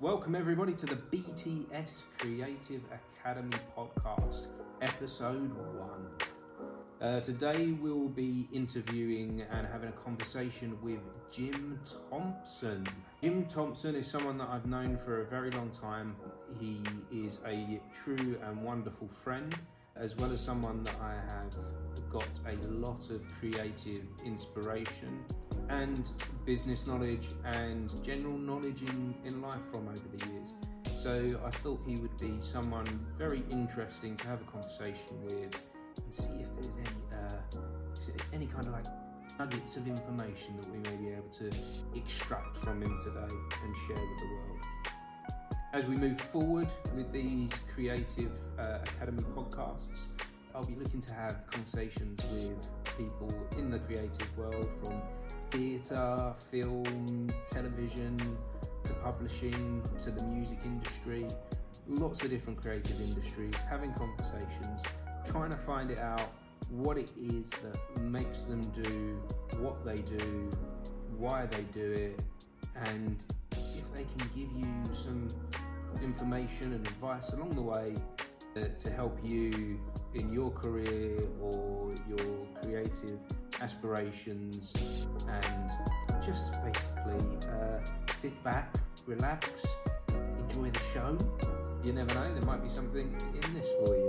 Welcome, everybody, to the BTS Creative Academy podcast, episode one. Uh, today, we'll be interviewing and having a conversation with Jim Thompson. Jim Thompson is someone that I've known for a very long time. He is a true and wonderful friend, as well as someone that I have got a lot of creative inspiration and business knowledge and general knowledge in, in life from over the years. So I thought he would be someone very interesting to have a conversation with and see if there's any uh, any kind of like nuggets of information that we may be able to extract from him today and share with the world. As we move forward with these creative uh, academy podcasts, I'll be looking to have conversations with people in the creative world from theatre, film, television, to publishing, to the music industry, lots of different creative industries, having conversations, trying to find it out what it is that makes them do what they do, why they do it, and if they can give you some information and advice along the way uh, to help you in your career or your creative aspirations and just basically uh, sit back, relax, enjoy the show. You never know, there might be something in this for you.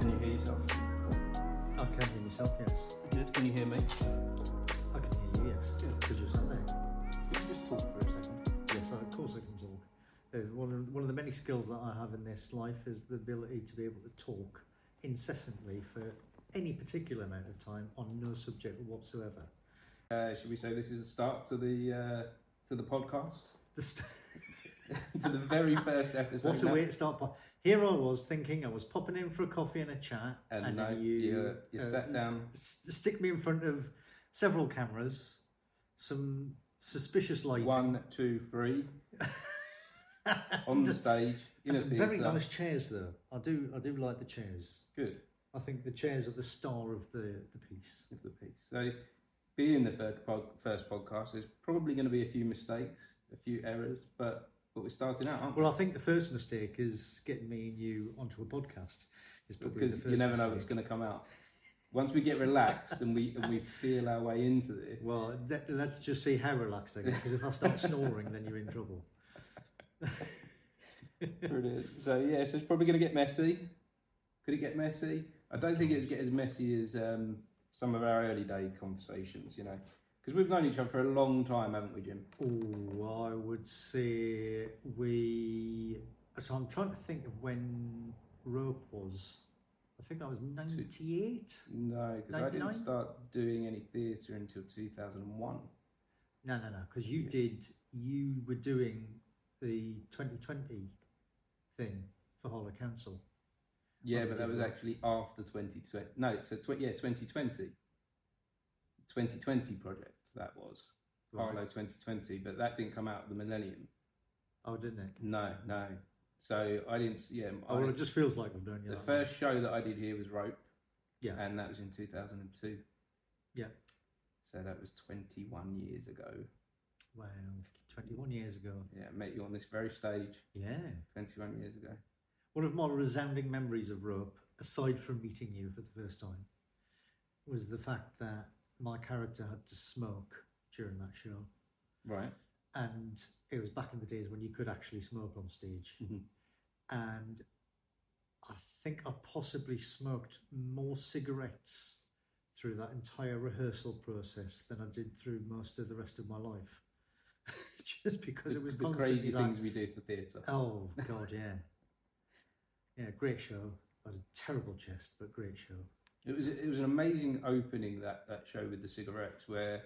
Can you hear yourself? I can hear myself, yes. Good. Can you hear me? I can hear you, yes. Because you're sat there. Can you just talk for a second? Yes, of course I can talk. One of, one of the many skills that I have in this life is the ability to be able to talk incessantly for any particular amount of time on no subject whatsoever. Uh, should we say this is a start to the uh, to the podcast? The st- to the very first episode. what a now. way to start. Po- Here I was thinking I was popping in for a coffee and a chat, And, then now you, you, you uh, sat down. s- stick me in front of several cameras, some suspicious lighting. One, two, three on the stage in And a some very nice chairs, though. I do, I do like the chairs. Good I think the chairs are the star of the, the piece. of the piece. So, being the third pod, first podcast, there's probably going to be a few mistakes, a few errors, but but we're starting out? Well, I think the first mistake is getting me and you onto a podcast. Is probably because you never know what's going to come out. Once we get relaxed and we and we feel our way into this, Well, let's just see how relaxed I get. Because if I start snoring, then you're in trouble. Brilliant. So yeah, so it's probably going to get messy. Could it get messy? I don't think it's get as messy as um, some of our early day conversations. You know, because we've known each other for a long time, haven't we, Jim? Oh, I would say we. So I'm trying to think of when rope was. I think that was '98. No, because I didn't start doing any theatre until two thousand and one. No, no, no. Because you Yeah. did. You were doing the 2020 thing for Harlow Council. Yeah, but that was actually after twenty twenty. No, so tw- yeah, 2020. 2020 project that was Harlow 2020, but that didn't come out of the millennium. Oh, didn't it? No, no. So I didn't. Yeah, Oh, well, it just feels like I've you. the first show that I did here was Rope. Yeah. and that was in 2002. Yeah. So that was 21 years ago. Wow, 21 years ago. Yeah, I met you on this very stage Yeah. 21 years ago. One of my resounding memories of rope, aside from meeting you for the first time, was the fact that my character had to smoke during that show. Right. And it was back in the days when you could actually smoke on stage. Mhm. And I think I possibly smoked more cigarettes through that entire rehearsal process than I did through most of the rest of my life. Just because The, it was the crazy like, things we do for theatre. Oh God, yeah, yeah, great show. I had a terrible chest, but great show. It was it was an amazing opening that that show with the cigarettes where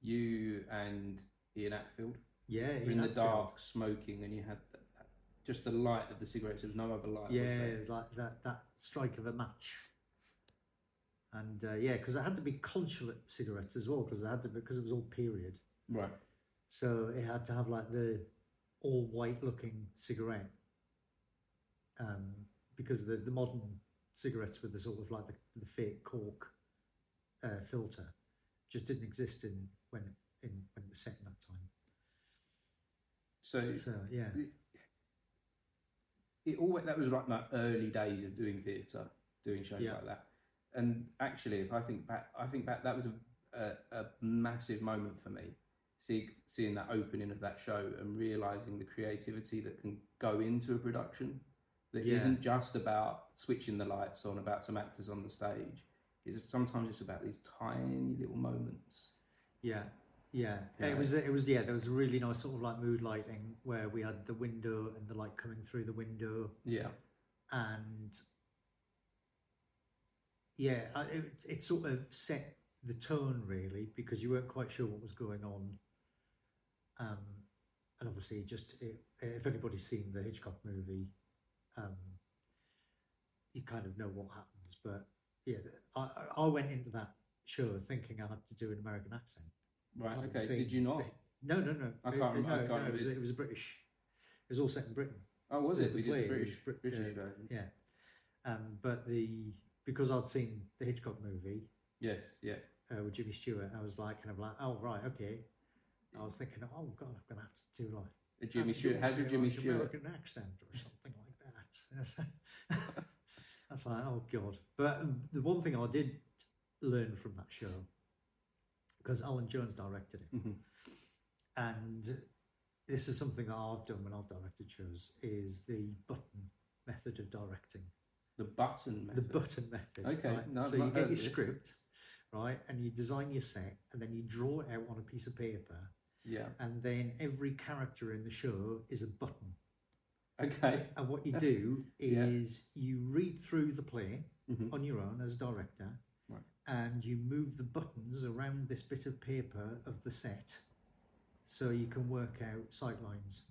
you and Ian Atfield Yeah, were in Ian the Atfield. dark smoking, and you had that, that- just the light of the cigarettes. There was no other light. Yeah, was it was like that that strike of a match. And uh, yeah, because it had to be consulate cigarettes as well, because they had to because it was all period. Right. So it had to have like the all white looking cigarette. Um, because the, the modern cigarettes with the sort of like the, the fake cork uh, filter just didn't exist in when in when it was set in that time. So So yeah, it always that was like my early days of doing theatre, doing shows Yeah. like that. And actually, if I think back, I think back that was a, a, a massive moment for me. See, seeing that opening of that show and realizing the creativity that can go into a production that Yeah. not just about switching the lights on, about some actors on the stage. It's sometimes it's about these tiny little moments. yeah, yeah. Yeah. It was it was yeah. There was a really nice sort of like mood lighting where we had the window and the light coming through the window, Yeah, and yeah, it, it sort of set the tone really because you weren't quite sure what was going on. Um, and obviously, just it, if anybody's seen the Hitchcock movie, um, you kind of know what happens. But yeah, I, I- went into that show thinking I had to do an American accent. right. Okay. seen Did you not? No, no, no. I can't rem- I can't no, it remember. was, it was a British. It was all set in Britain. Oh, was the- it? We the did the British Brit- British uh, version. Yeah. Um, but the because I'd seen the Hitchcock movie Yes. Yeah. uh, with Jimmy Stewart, I was like kind of like, oh right, okay. I was thinking, oh god, I'm gonna have to do like The Jimmy have to do Stewart. How's your like Jimmy an Stewart? American accent or something like. That's, that's like, oh god. But um, the one thing I did learn from that show, because Alan Jones directed it, Mhm. and this is something that I've done when I've directed shows, is the button method of directing. The button The method. button method. Okay, right? no, so you get your this. script, right, and you design your set, and then you draw it out on a piece of paper, Yeah. and then every character in the show is a button. Okay. And what you do Yeah. is you read through the play Mhm. on your own as director, Right. and you move the buttons around this bit of paper of the set, so you can work out sight lines.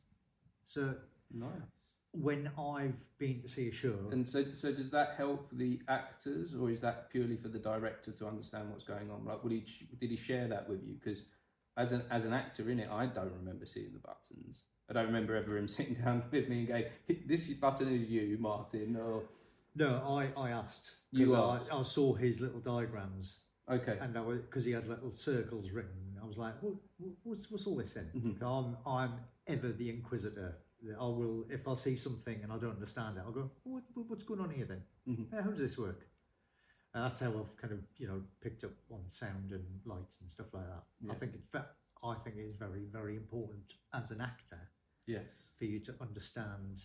So Nice. when I've been to see a show, And so, so does that help the actors, or is that purely for the director to understand what's going on? Like, would he did he share that with you? Because as an as an actor in it, I don't remember seeing the buttons. I don't remember ever him sitting down with me and going, "This button is you, Martin." Or no, I, I asked. You asked. I, I saw his little diagrams, okay, and I was because he had little circles written. I was like, what, what- what's what's all this in? Mhm. I'm I'm ever the inquisitor. I will if I see something and I don't understand it, I'll go, what, what- what's going on here then? Mhm. Uh, how does this work? And that's how I've kind of you know picked up on sound and lights and stuff like that. Yeah. I think it's I think it's very very important as an actor yes, for you to understand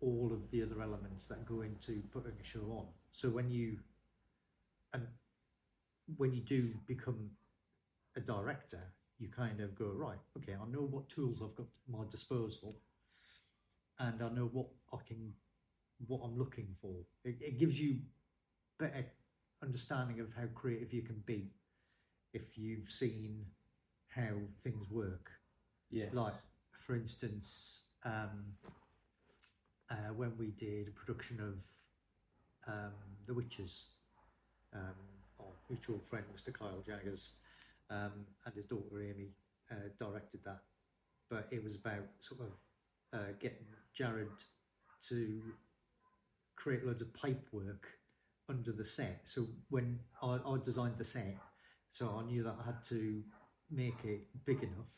all of the other elements that go into putting a show on. So when you and when you do become a director, you kind of go right. Okay, I know what tools I've got at my disposal, and I know what I can, what I'm looking for. It, it gives you better understanding of how creative you can be if you've seen how things work. Yeah, like for instance um, uh, when we did a production of um, the witches um, our mutual friend mr kyle jaggers um, and his daughter amy uh, directed that. But it was about sort of uh, getting jared to create loads of pipe work under the set. So when I, I designed the set so i knew that i had to make it big enough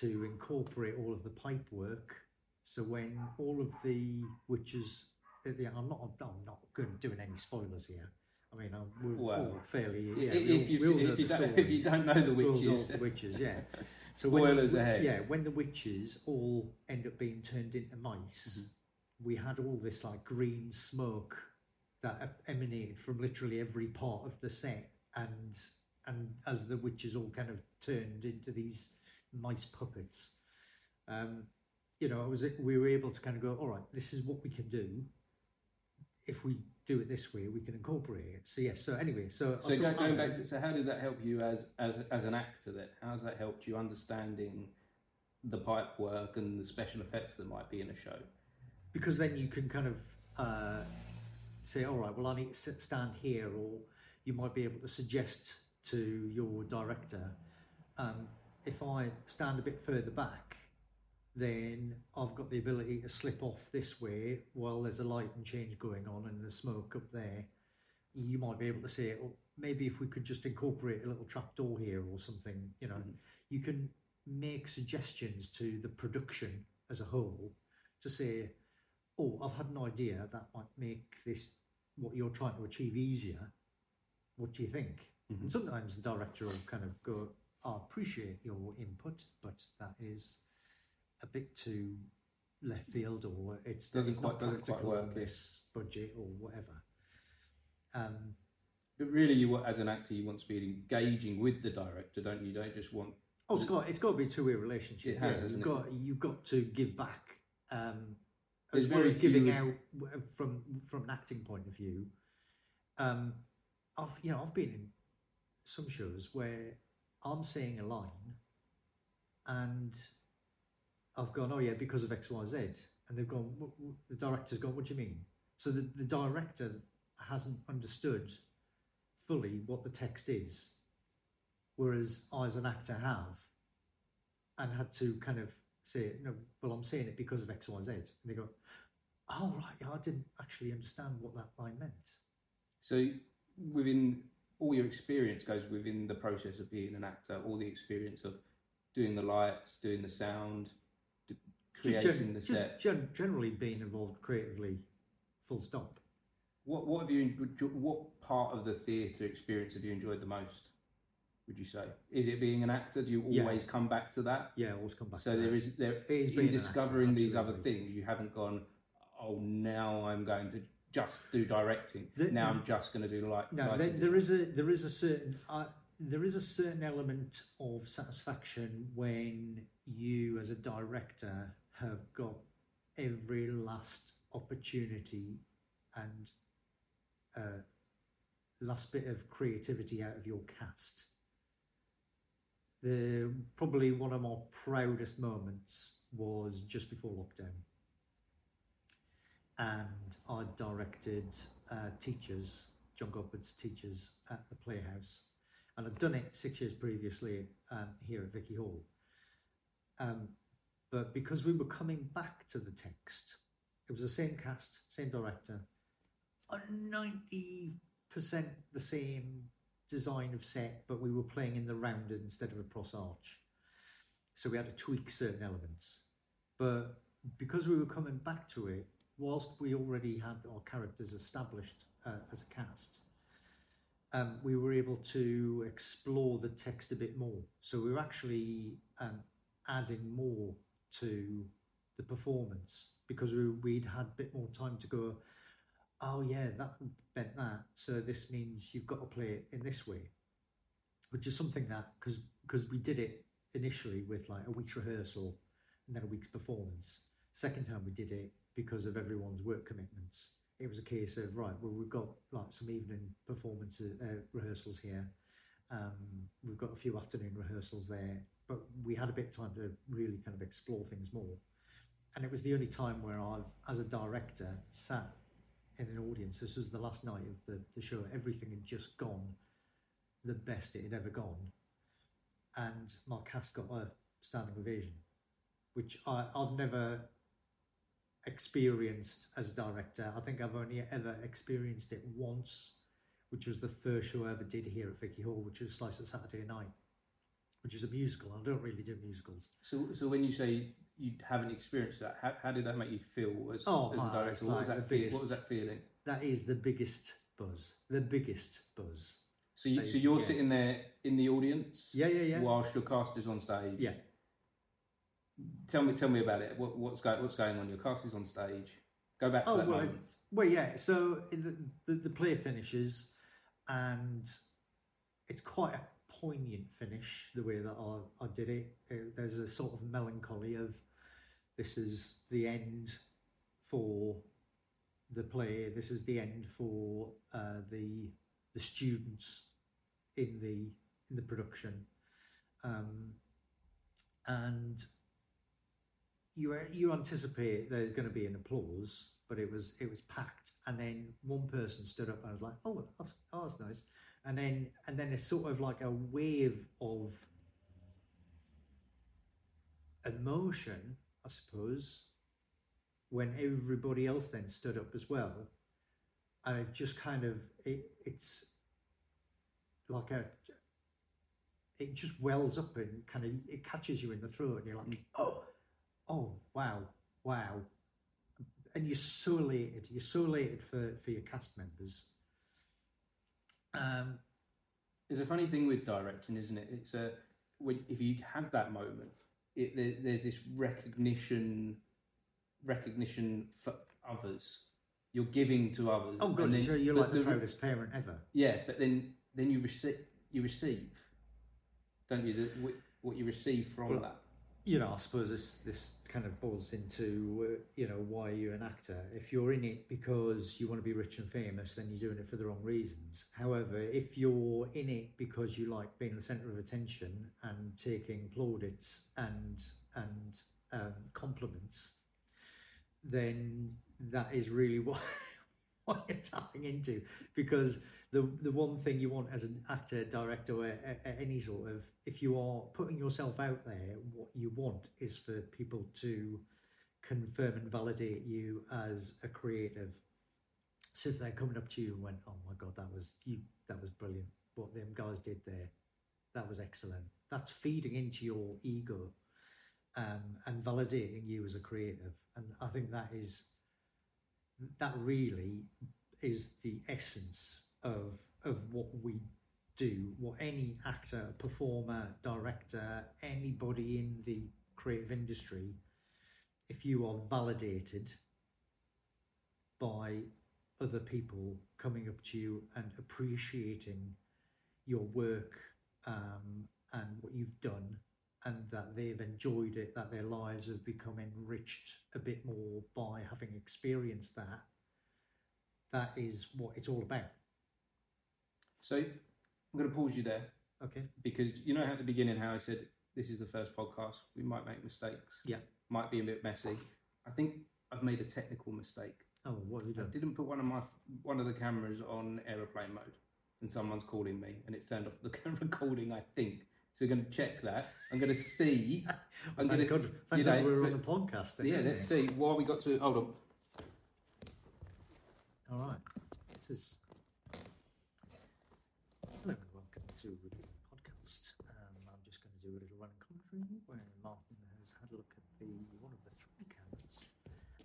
to incorporate all of the pipe work. So when all of the witches, I'm not, I'm not going doing any spoilers here. I mean, I'm, we're Well, all fairly. Yeah, if, we all- you've we all if, you don't, if you don't know the We all know witches, the witches, yeah. So when Spoilers the, ahead. Yeah, when the witches all end up being turned into mice, Mm-hmm. we had all this like green smoke that emanated from literally every part of the set, and and as the witches all kind of turned into these mice puppets, um, you know, it was we were able to kind of go, all right, this is what we can do. If we do it this way, we can incorporate it. So yes. So anyway, so So saw going back to so how did that help you as as as an actor? Then how has that helped you understanding the pipe work and the special effects that might be in a show? because then you can kind of uh, say, all right, well, I need to sit, stand here, or you might be able to suggest to your director, um, if I stand a bit further back, then I've got the ability to slip off this way while there's a light and change going on and the smoke up there. You might be able to say, oh, maybe if we could just incorporate a little trap door here or something, you know, Mhm. you can make suggestions to the production as a whole to say, oh, I've had an idea that might make this what you're trying to achieve easier. What do you think? Mhm. And sometimes the director will kind of go, I appreciate your input, but that is a bit too left field or it's, Doesn't it's not quite- doesn't quite work, this budget or whatever. Um, But really, you as an actor, you want to be engaging with the director, don't you? You don't just want. Oh, it's got it's got to be a two way relationship. It has, yeah, you've it? got you've got to give back. Um, as well as giving few- out from from an acting point of view. Um, I've you know I've been in some shows where I'm saying a line, and I've gone, oh yeah, because of X Y Z, and they've gone. "Wh- wh-" The director's gone, what do you mean? So the, the director hasn't understood fully what the text is, whereas I, as an actor, have, and had to kind of say, no, well, I'm saying it because of X, Y, Z. And they go, oh, right, yeah, I didn't actually understand what that line meant. So within all your experience goes within the process of being an actor, all the experience of doing the lights, doing the sound, d- creating just the just set. gen- generally being involved creatively, full stop. What what have you what part of the theatre experience have you enjoyed the most? Would you say is it being an actor? Do you Yeah. always come back to that? Yeah, always come back so to there that. is there It is in an actor, discovering these other things. You haven't gone. Oh, now I'm going to just do directing. The- now I'm just going to do like. No, there, there is a there is a certain uh, there is a certain element of satisfaction when you, as a director, have got every last opportunity and uh, last bit of creativity out of your cast. The probably one of my proudest moments was just before lockdown, and I directed uh, teachers, John Godber's teachers at the Playhouse, and I'd done it six years previously um, here at Vicky Hall. Um, but because we were coming back to the text, it was the same cast, same director, ninety percent the same design of set, but we were playing in the rounded instead of a pros arch. So we had to tweak certain elements. But because we were coming back to it, whilst we already had our characters established uh, as a cast, um, we were able to explore the text a bit more. So we were actually um, adding more to the performance because we, we'd had a bit more time to go, oh yeah, that meant that. So this means you've got to play it in this way, which is something that because because we did it initially with like a week's rehearsal and then a week's performance. Second time we did it because of everyone's work commitments. It was a case of right, well we've got like some evening performances uh, rehearsals here. Um, we've got a few afternoon rehearsals there, but we had a bit of time to really kind of explore things more. And it was the only time where I've, as a director, sat in an audience. This was the last night of the, the show. Everything had just gone the best it had ever gone. And my cast got a standing ovation, which I, I've never experienced as a director. I think I've only ever experienced it once, which was the first show I ever did here at Vicky Hall, which was Slice of Saturday Night, which is a musical. I don't really do musicals. So, so when you say you haven't experienced that, how, how did that make you feel as, Oh, as a director? What was like that? the what was that feeling? That is the biggest buzz. The biggest buzz. So, you, so you're yeah. sitting there in the audience, Yeah, yeah, yeah. whilst your cast is on stage. Yeah. Tell me, tell me about it. What, what's going, what's going on? Your cast is on stage. Go back to Oh that well, moment. well, yeah. So in the, the the play finishes, and it's quite a poignant finish. The way that I, I did it, Uh, there's a sort of melancholy of this is the end for the play. This is the end for uh, the the students in the in the production, um, and you uh, you anticipate there's going to be an applause, but it was it was packed, and then one person stood up and I was like, oh, that's, oh, that's nice, and then and then it's sort of like a wave of emotion, I suppose, when everybody else then stood up as well, and it just kind of it it's like a it just wells up and kind of it catches you in the throat, and you're like, oh, oh, wow, wow, and you're so elated. You're so elated for for your cast members. Um, It's a funny thing with directing, isn't it? It's a when, if you have that moment, it, there, there's this recognition, recognition for others. You're giving to others. oh god, then- so you're like the, proudest parent ever. Yeah, but then then you receive you receive, don't you? The, what you receive from Well, that. You know, I suppose this this kind of boils into uh, you know why you're an actor. If you're in it because you want to be rich and famous, then you're doing it for the wrong reasons. However, if you're in it because you like being the centre of attention and taking plaudits and and um, compliments, then that is really what what you're tapping into because the the one thing you want as an actor, director, or any sort of, if you are putting yourself out there, what you want is for people to confirm and validate you as a creative. So if they're coming up to you and went, "Oh my god, that was you, that was brilliant. What them guys did there, that was excellent." That's feeding into your ego um, and validating you as a creative, and I think that is that really is the essence of of what we do, what any actor, performer, director, anybody in the creative industry, if you are validated by other people coming up to you and appreciating your work um, and what you've done, and that they've enjoyed it, that their lives have become enriched a bit more by having experienced that, that is what it's all about. So I'm going to pause you there Okay. because you know how at the beginning how I said this is the first podcast. We might make mistakes. Yeah. Might be a bit messy. I think I've made a technical mistake. Oh, what have you I didn't put one of my one of the cameras on aeroplane mode, and someone's calling me, and it's turned off the recording. I think so. We're going to check that. I'm going to see. I'm thank going God, thank you God we're so- on the podcast. Then, yeah. Let's it? see. Why we got to hold on. All right. This is. Hello and welcome to the podcast. Um, I'm just going to do a little running commentary where Martin has had a look at the one of the three cameras,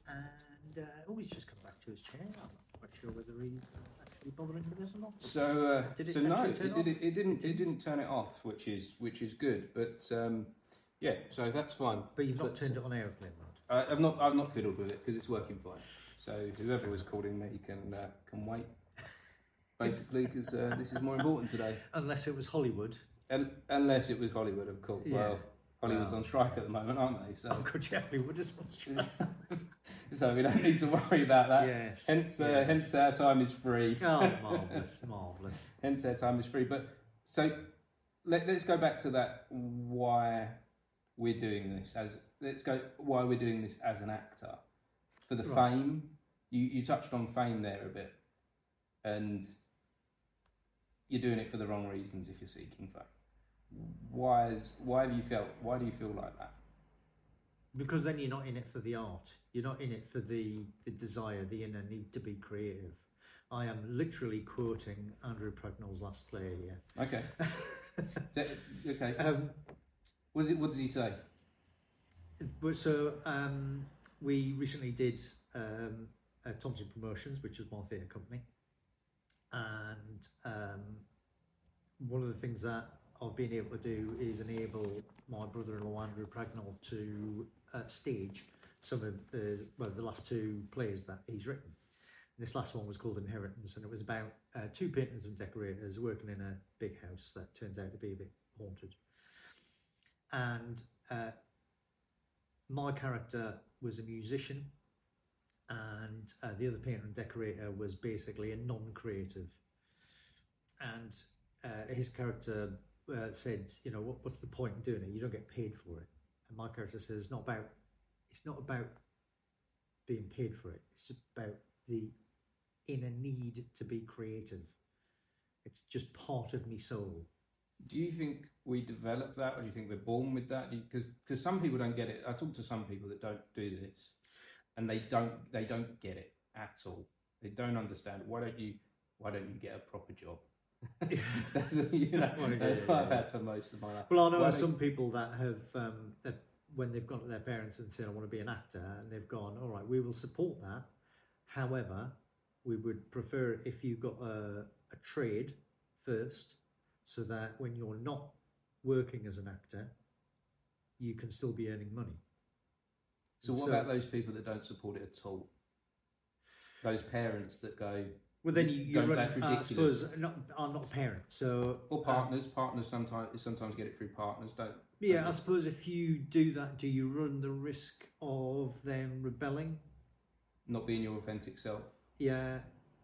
and uh, oh, he's just come back to his chair. I'm not quite sure whether he's uh, actually bothering with this or not. So, uh, Did it so no, it, did, it, it, didn't. It didn't turn it off, which is which is good. But um, yeah, so that's fine. But you've not But, turned it on airplane mode. Uh, I've not. I've not fiddled with it because it's working fine. So whoever was calling me can uh, can wait. Basically, because uh, this is more important today. Unless it was Hollywood. Un unless it was Hollywood, of course. Yeah. Well, Hollywood's on strike at the moment, aren't they? So, Oh, God, yeah, Hollywood is on stream. so we don't need to worry about that. yes. Hence, uh, yes. hence our time is free. Oh, marvellous, marvellous. hence our time is free. But so let, let's go back to that. Why we're doing this as let's go. Why we're doing this as an actor for the Right. fame. You you touched on fame there a bit, and you're doing it for the wrong reasons if you're seeking fame. Why is why have you felt? Why do you feel like that? Because then you're not in it for the art. You're not in it for the, the desire, the inner need to be creative. I am literally quoting Andrew Pragnell's last play here. Okay, okay. um, What does it? What does he say? so um, we recently did um, uh, Thompson Promotions, which is my theatre company, and um, one of the things that I've been able to do is enable my brother-in-law Andrew Pragnell to uh, stage some of the well the last two plays that he's written. This last one was called Inheritance, and it was about uh, two painters and decorators working in a big house that turns out to be a bit haunted. And uh, my character was a musician, and uh, the other painter and decorator was basically a non-creative. And uh, his character uh, said, "You know, what, what's the point in doing it? You don't get paid for it." And my character says, "It's not about. It's not about being paid for it. It's just about the inner need to be creative. It's just part of me soul." Do you think we develop that, or do you think we're born with that? Because because some people don't get it. I talk to some people that don't do this, and they don't they don't get it at all. They don't understand. Why don't you Why don't you get a proper job? that's, you know, Well, yeah, that's yeah, what I've had for most of my life. Well, I know Why of don't- some people that have, um, that when they've gone to their parents and said, I want to be an actor, and they've gone, all right, we will support that. However, we would prefer if you got a, a trade first, so that when you're not working as an actor, you can still be earning money. So what about those people that don't support it at all? Those parents that go, Well, then you, you Don't- run, that's I suppose, not, I'm not a parent, so. or um, partners, partners sometimes sometimes get it through partners, don't? Yeah, I suppose if you do that, do you run the risk of them rebelling? Not being your authentic self. Yeah,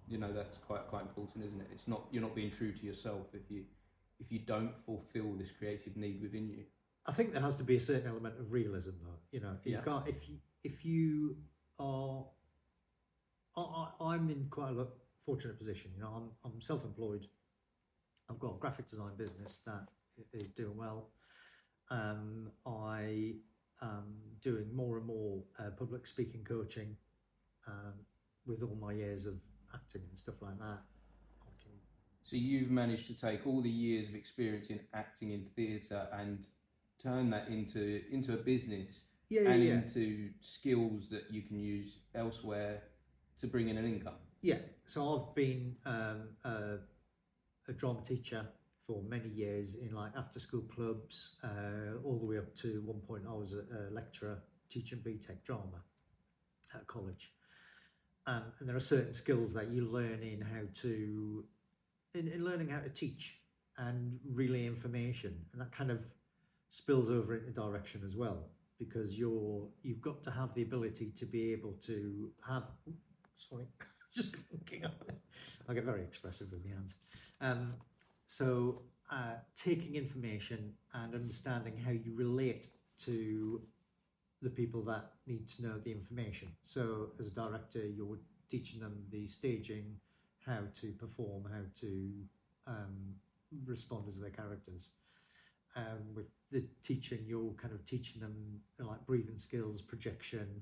You know that's quite quite important, isn't it? It's not you're not being true to yourself if you if you don't fulfil this creative need within you. I think there has to be a certain element of realism, though. You know, you Yeah. can't if you if you are. I, I'm in quite a fortunate position. You know, I'm I'm self-employed. I've got a graphic design business that is doing well. Um, I am doing more and more uh, public speaking coaching. Um, with all my years of acting and stuff like that, So you've managed to take all the years of experience in acting in theatre and turn that into into a business yeah, yeah, and yeah. into skills that you can use elsewhere to bring in an income. Yeah, so I've been um, a, a drama teacher for many years in like after school clubs, uh, all the way up to one point I was a, a lecturer teaching BTEC drama at college. Um, and there are certain skills that you learn in how to, in, in learning how to teach and relay information, and that kind of spills over into direction as well because you're you've got to have the ability to be able to have. Sorry, just looking up. I get very expressive with my hands. Um, so uh, taking information and understanding how you relate to the people that need to know the information. So as a director, you're teaching them the staging, how to perform, how to um, respond as their characters. Um, with the teaching, you're kind of teaching them like breathing skills, projection,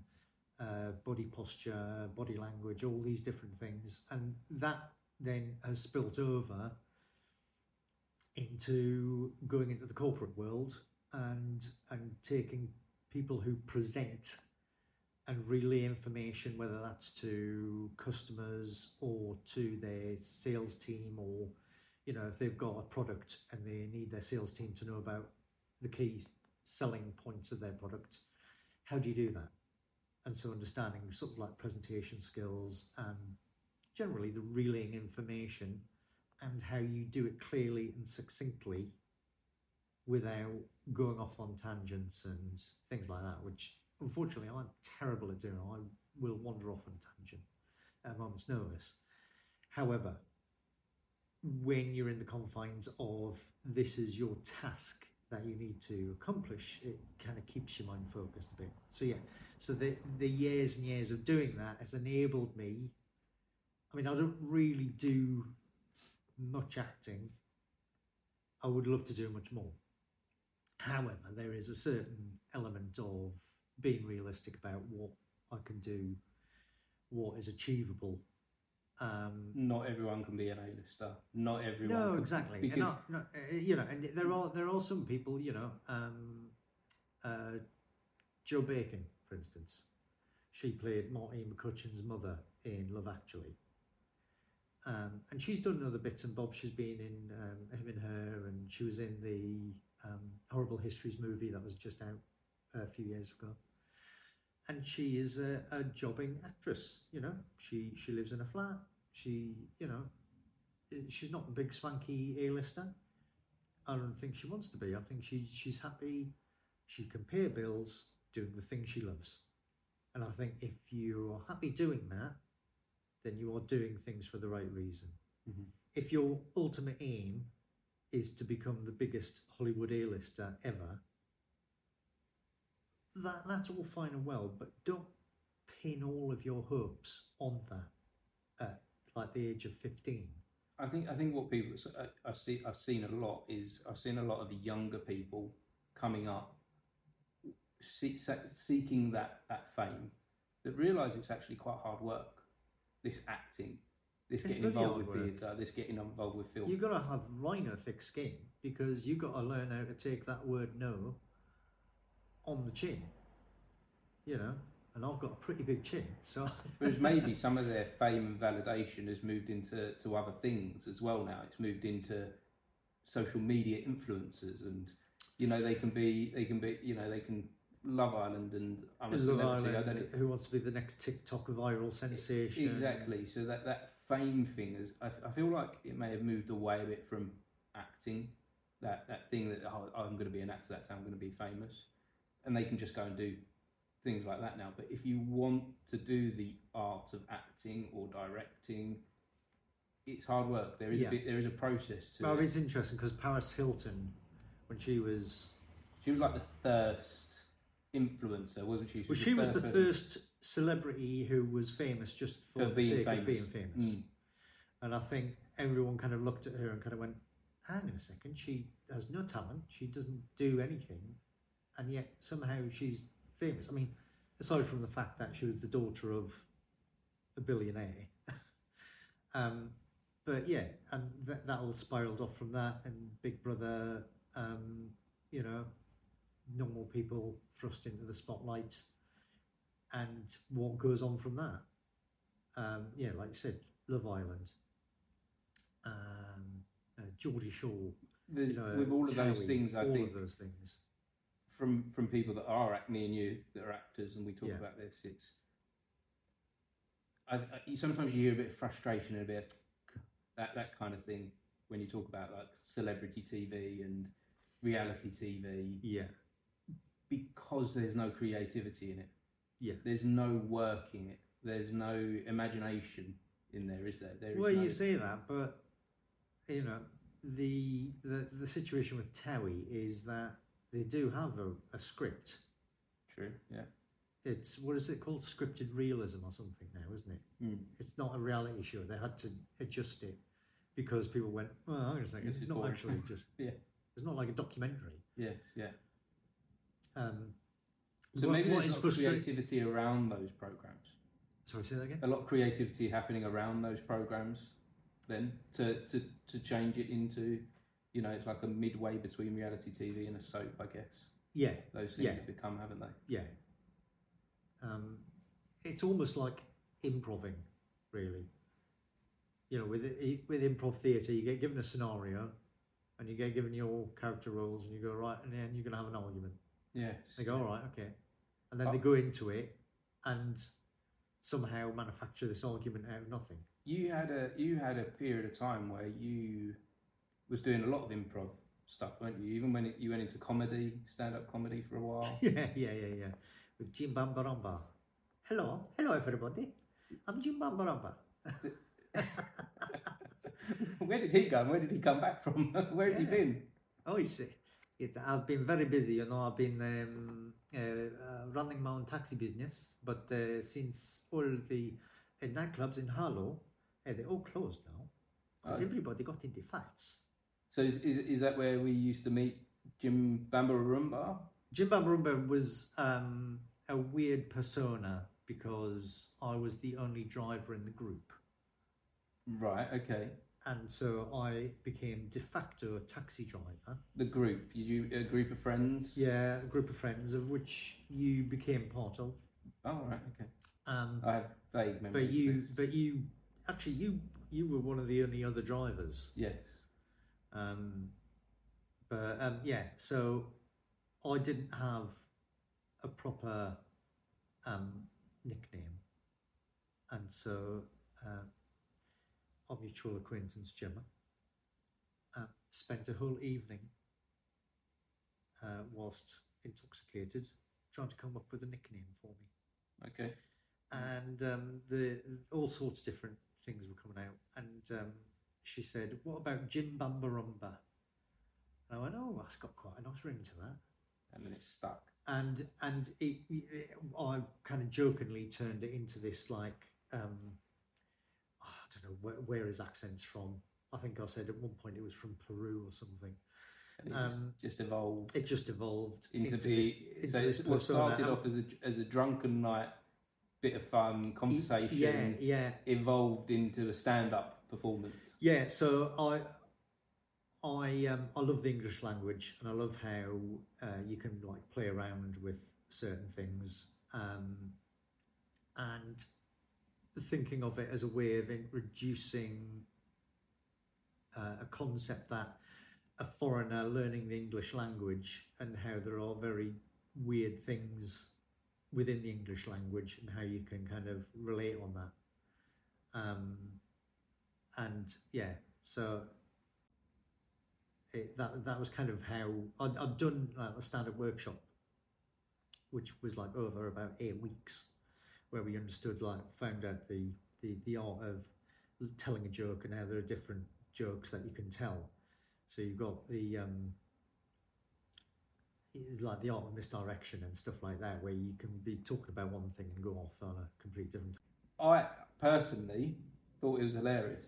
uh, body posture, body language, all these different things, and that then has spilt over into going into the corporate world and and taking people who present and relay information, whether that's to customers or to their sales team, or you know if they've got a product and they need their sales team to know about the key selling points of their product. How do you do that? And so understanding sort of like presentation skills and generally the relaying information and how you do it clearly and succinctly without going off on tangents and things like that, which unfortunately I'm terrible at doing. I will wander off on a tangent at a moment's notice. However, when you're in the confines of this is your task that you need to accomplish, it kind of keeps your mind focused a bit. So yeah, so the the years and years of doing that has enabled me. I mean, I don't really do much acting. I would love to do much more. However, there is a certain element of being realistic about what I can do, what is achievable. Um, Not everyone can be an A-lister. Not everyone. no, can, exactly. Because not, not, uh, you know, and there are there are some people, you know, um, uh, Joe Bacon, for instance. She played Martine McCutcheon's mother in Love Actually. Um, and she's done other bits and bobs. She's been in um, Him and Her, and she was in the um, Horrible Histories movie that was just out a few years ago. And she is a, a jobbing actress. You know, she she lives in a flat. She, you know, she's not a big swanky A-lister. I don't think she wants to be. I think she she's happy. She can pay bills doing the thing she loves. And I think if you are happy doing that, then you are doing things for the right reason. Mhm. If your ultimate aim is to become the biggest Hollywood A-lister ever, that that's all fine and well, but don't pin all of your hopes on that at like the age of fifteen. I think I think what people I, I uh, see I've seen a lot is I've seen a lot of the younger people coming up see, seeking that that fame that realise it's actually quite hard work. This acting, this It's getting involved with theatre, this getting involved with film. You've got to have rhino thick skin because you've got to learn how to take that word no on the chin. You know, and I've got a pretty big chin, so Whereas maybe some of their fame and validation has moved into to other things as well now. It's moved into social media influencers and you know they can be they can be you know they can Love Island and I'm a Love celebrity. I Island, who wants to be the next TikTok viral sensation? exactly. So that that fame thing is I, I feel like it may have moved away a bit from acting. That that thing that oh, I'm going to be an actor. That's how I'm going to be famous, and they can just go and do things like that now. But if you want to do the art of acting or directing, it's hard work. There is Yeah. a bit. There is a process to it. Well, it. it's interesting because Paris Hilton, when she was, She was like the first influencer, wasn't she? well, she was the person- first celebrity who was famous just for, For the being famous. being famous. Mm. And I think everyone kind of looked at her and kind of went, hang on a second, she has no talent, she doesn't do anything, and yet somehow she's famous. I mean, aside from the fact that she was the daughter of a billionaire. um, but yeah, and that, that all spiraled off from that, and Big Brother, um, you know, normal people thrust into the spotlight, and what goes on from that. Um, yeah, like you said, Love Island, um, uh, Geordie Shore, you know, with all of those things, I all think of those things. From from people that are act me and you that are actors, and we talk Yeah. about this. It's I, I, sometimes you hear a bit of frustration and a bit of that that kind of thing when you talk about like celebrity TV and reality TV Yeah, because there's no creativity in it. Yeah. there's no work in it. There's no imagination in there, is there? There is well, no, you say that, but you know, the the the situation with Towie is that they do have a, a script. true. Yeah. It's what is it called? Scripted realism or something now, isn't it? Mm. It's not a reality show. They had to adjust it because people went, "Well, hang on a second, This it's not boring." actually just Yeah. It's not like a documentary." Yes. Yeah. Um, So what- maybe what there's a lot of creativity around those programs. Sorry, say that again. a lot of creativity happening around those programs then to, to, to change it into you know it's like a midway between reality tv and a soap i guess Yeah, those things Yeah. have become haven't they yeah. Um, it's almost like improving, really. You know, with with improv theatre, you get given a scenario, and you get given your character roles, and you go right, and then you're going to have an argument. yes They go, all right, okay, and then Oh. they go into it, and somehow manufacture this argument out of nothing. you had a you had a period of time where you was doing a lot of improv stuff weren't you even when it, you went into comedy stand-up comedy for a while Yeah, yeah, yeah, yeah. With Jim Bambaramba. Hello, hello, everybody. I'm Jim Bambaramba. where did he go where did he come back from where has he been Oh, you see. I've been very busy, you know. I've been um, uh, uh, running my own taxi business, but uh, since all the uh, nightclubs in Harlow, uh, they're all closed now, because Oh. everybody got into fights. So is, is, is that where we used to meet jim bambarumba Jim Bambarumba was um, a weird persona because I was the only driver in the group. right okay And so I became de facto a taxi driver. The group, you a group of friends. Yeah, a group of friends of which you became part of. Oh right, okay. Um, I have vague memories. but you, but you, actually, you you were one of the only other drivers. yes. Um, but um, yeah, so I didn't have a proper um, nickname, and so uh, our mutual acquaintance Gemma uh, spent a whole evening uh, whilst intoxicated trying to come up with a nickname for me Okay. and um, the all sorts of different things were coming out. And um, she said, "What about Jim Bambarumba?" And I went, "Oh, that's got quite a nice ring to that." And then it stuck. And and it, it, I kind of jokingly turned it into this like um, I don't know where, where his accent's from. I think I said at one point it was from Peru or something. And it Um, just, just evolved It just evolved into, into so this it's what persona. started off as a as a drunken night bit of fun, conversation Yeah, yeah, evolved into a stand-up performance. yeah. So I, I, um, I love the English language, and I love how uh, you can like play around with certain things, um, and thinking of it as a way of introducing uh, a concept that a foreigner learning the English language and how there are very weird things within the English language and how you can kind of relate on that. Um, and yeah, so it, that that was kind of how I'd, I'd done uh, a stand-up workshop, which was like over about eight weeks, where we understood like found out the the the art of telling a joke and how there are different jokes that you can tell. So you've got the um, like the art of misdirection and stuff like that, where you can be talking about one thing and go off on a complete different. Topic. I personally thought it was hilarious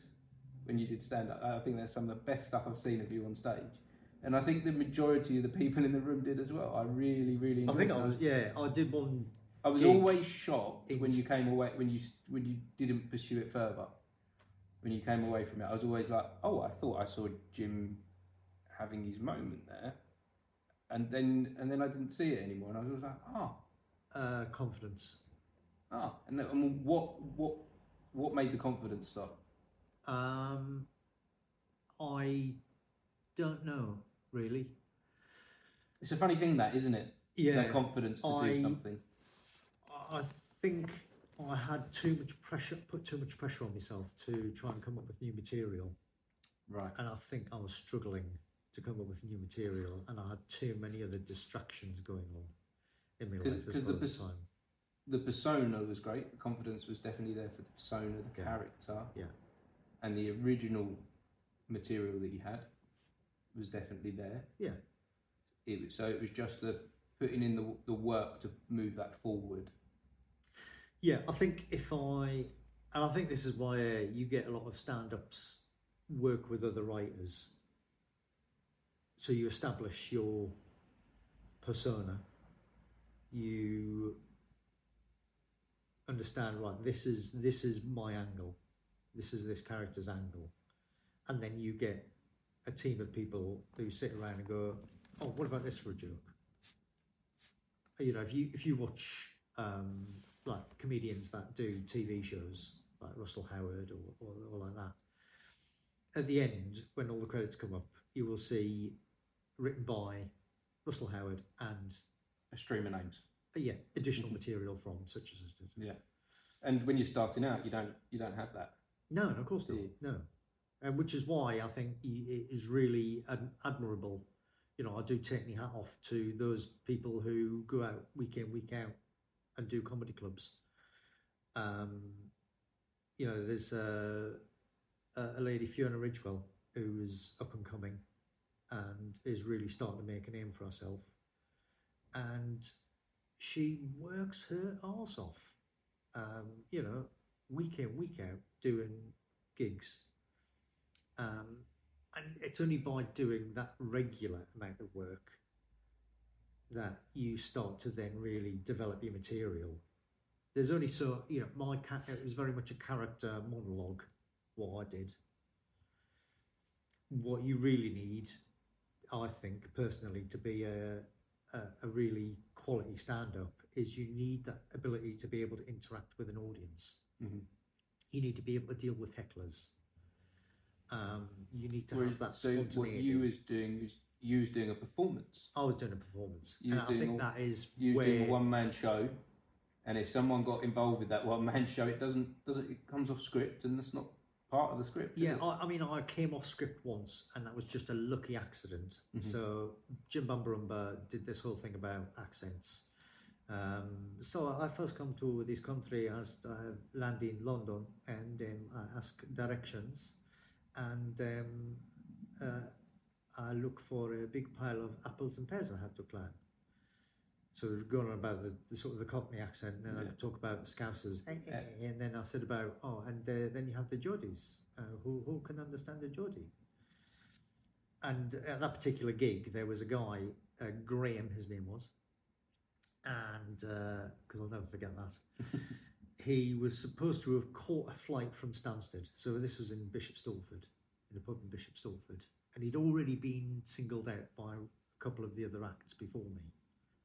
when you did stand up. I think that's some of the best stuff I've seen of you on stage. And I think the majority of the people in the room did as well. I really, really. I think enjoyed I was yeah I did one I was gig. always shocked when you came away when you when you didn't pursue it further. When you came away from it, I was always like, "Oh, I thought I saw Jim having his moment there," and then and then I didn't see it anymore, and I was like, "Oh, uh, confidence. oh," and, and what what what made the confidence stop? Um, I don't know really. It's a funny thing, that isn't it? Yeah, That confidence to I- do something. I think I had too much pressure, put too much pressure on myself to try and come up with new material, Right. and I think I was struggling to come up with new material, and I had too many other distractions going on in my life as the well at pers- the time. The persona was great. The confidence was definitely there for the persona, the Yeah. character. Yeah. And the original material that you had was definitely there. Yeah. It, was- so it was just the putting in the, the work to move that forward. Yeah, I think if I, and I think this is why uh, you get a lot of stand ups work with other writers. So you establish your persona, you understand, right, this is this is my angle, this is this character's angle. And then you get a team of people who sit around and go, Oh, what about this for a joke? You know, if you if you watch um, like comedians that do TV shows like Russell Howard or, or, or like that. At the end, when all the credits come up, you will see written by Russell Howard and A stream of names. uh, yeah, additional Mhm. material from such as. Yeah. And when you're starting out, you don't you don't have that. No, of course not. No, and which is why I think it is really ad- admirable. You know, I do take my hat off to those people who go out week in, week out, and do comedy clubs. Um, you know, there's a, a a lady Fiona Ridgewell who is up and coming, and is really starting to make a name for herself, and she works her arse off. Um, you know, week in, week out, doing gigs. Um, and it's only by doing that regular amount of work that you start to then really develop your material. There's only so, you know, my cat, it was very much a character monologue, what I did. What you really need, I think, personally, to be a, a, a really quality stand up is you need that ability to be able to interact with an audience Mhm. You need to be able to deal with hecklers. Um, you need to Whereas- have that so what you is doing is you was doing a performance. I was doing a performance, You and I doing think all- that is You was doing a one man show, and if someone got involved with that one man show, it doesn't doesn't it comes off script, and that's not part of the script. Yeah? I, I mean, I came off script once, and that was just a lucky accident. Mhm. So Jim Bambarumba did this whole thing about accents. Um, so I first come to this country as uh, land in London, and then I ask directions, and um, uh, I look for a big pile of apples and pears I have to climb. So we've gone on about the, the sort of the Cockney accent, and then Yeah. I talk about Scousers, Yeah. and then I said about oh, and uh, then you have the Geordies. Uh, who who can understand the Geordie? And at that particular gig, there was a guy, uh, Graham, his name was, and uh, because I'll never forget that. he was supposed to have caught a flight from Stansted. So this was in Bishop Stortford, in a pub in Bishop Stortford. And he'd already been singled out by a couple of the other acts before me.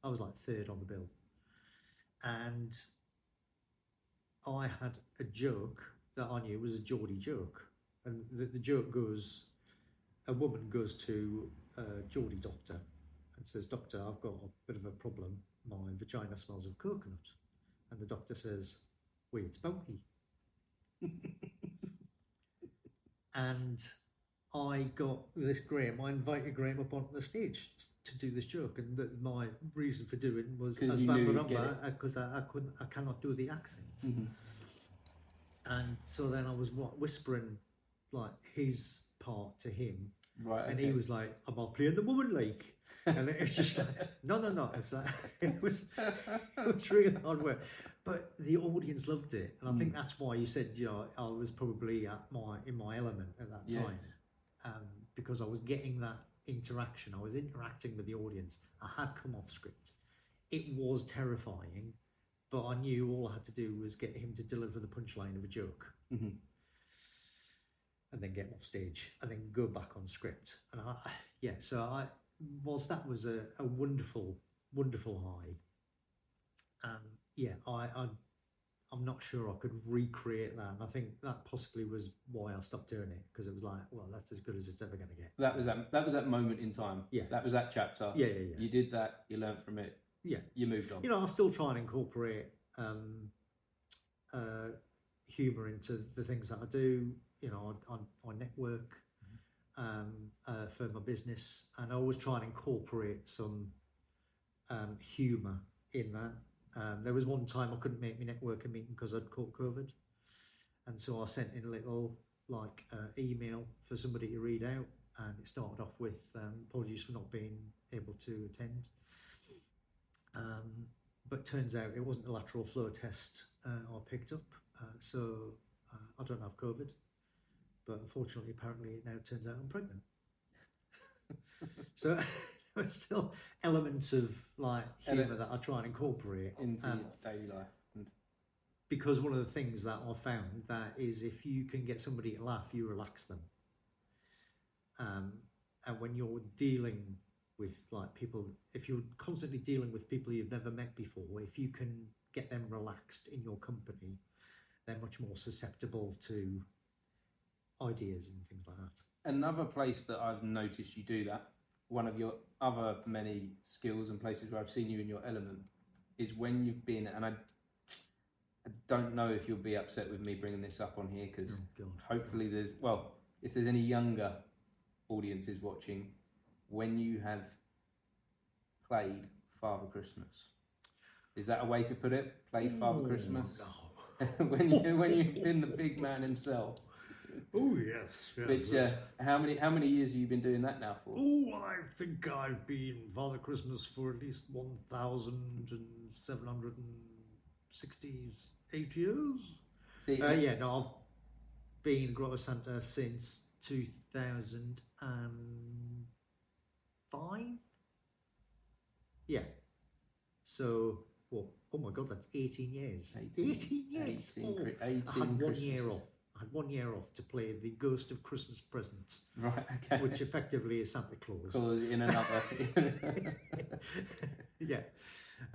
I was like third on the bill. And I had a joke that I knew was a Geordie joke. And the, the joke goes a woman goes to a Geordie doctor and says, Doctor, I've got a bit of a problem. My vagina smells of coconut. And the doctor says, Wait, it's and I got this Graham, I invited Graham up onto the stage to do this joke. And the, my reason for doing was as because I, I couldn't, I cannot do the accent. Mhm. And so then I was what, whispering like his part to him, Right. and okay. he was like, "I'm not playing the woman like," and it's just like, "No, no, no." It's like it was, it was really hard work, but the audience loved it, and I think that's why you said, you know, I was probably at my in my element at that Yes. time, um, because I was getting that interaction. I was interacting with the audience. I had come off script. It was terrifying, but I knew all I had to do was get him to deliver the punchline of a joke Mhm. And then get off stage and then go back on script. And I, yeah, so I, whilst that was a, a wonderful, wonderful high, um, yeah, I, I, I'm not sure I could recreate that. And I think that possibly was why I stopped doing it because it was like, well, that's as good as it's ever going to get. That was that. That was that moment in time. Yeah. That was that chapter. Yeah, yeah, yeah. You did that. You learned from it. Yeah. You moved on. you know, I'll still try and incorporate um, uh, humour into the things that I do. You know, on, I, I network um, uh, for my business, and I always try and incorporate some um, humour in that. Um, there was one time I couldn't make my networking meeting because I'd caught COVID, and so I sent in a little like uh, email for somebody to read out, and it started off with um, apologies for not being able to attend. Um, but turns out it wasn't a lateral flow test uh, I picked up, uh, so uh, I don't have COVID. But unfortunately, apparently, it now turns out I'm pregnant. so there's still elements of like humour that I try and incorporate into um, daily life. Because one of the things that I found that is if you can get somebody to laugh, you relax them. Um, and when you're dealing with like people, if you're constantly dealing with people you've never met before, if you can get them relaxed in your company, they're much more susceptible to ideas and things like that. another place that I've noticed you do that. One of your other many skills and places where I've seen you in your element is when you've been, and I, I don't know if you'll be upset with me bringing this up on here because Oh, hopefully there's well if there's any younger audiences watching when you have played father christmas is that a way to put it played father Oh, christmas no. when you when you've been the big man himself Oh yes, yes. which uh, how many how many years have you been doing that now for Oh, I think I've been Father Christmas for at least 1,768 years. See, Uh, yeah, no, I've been Grotto Santa since 2005. Yeah. So, well, oh my god, that's 18 years. 18 years. 18 Oh, Chri- I 18 had one year off. I had one year off to play the Ghost of Christmas Present, right okay which effectively is Santa Claus. In another yeah,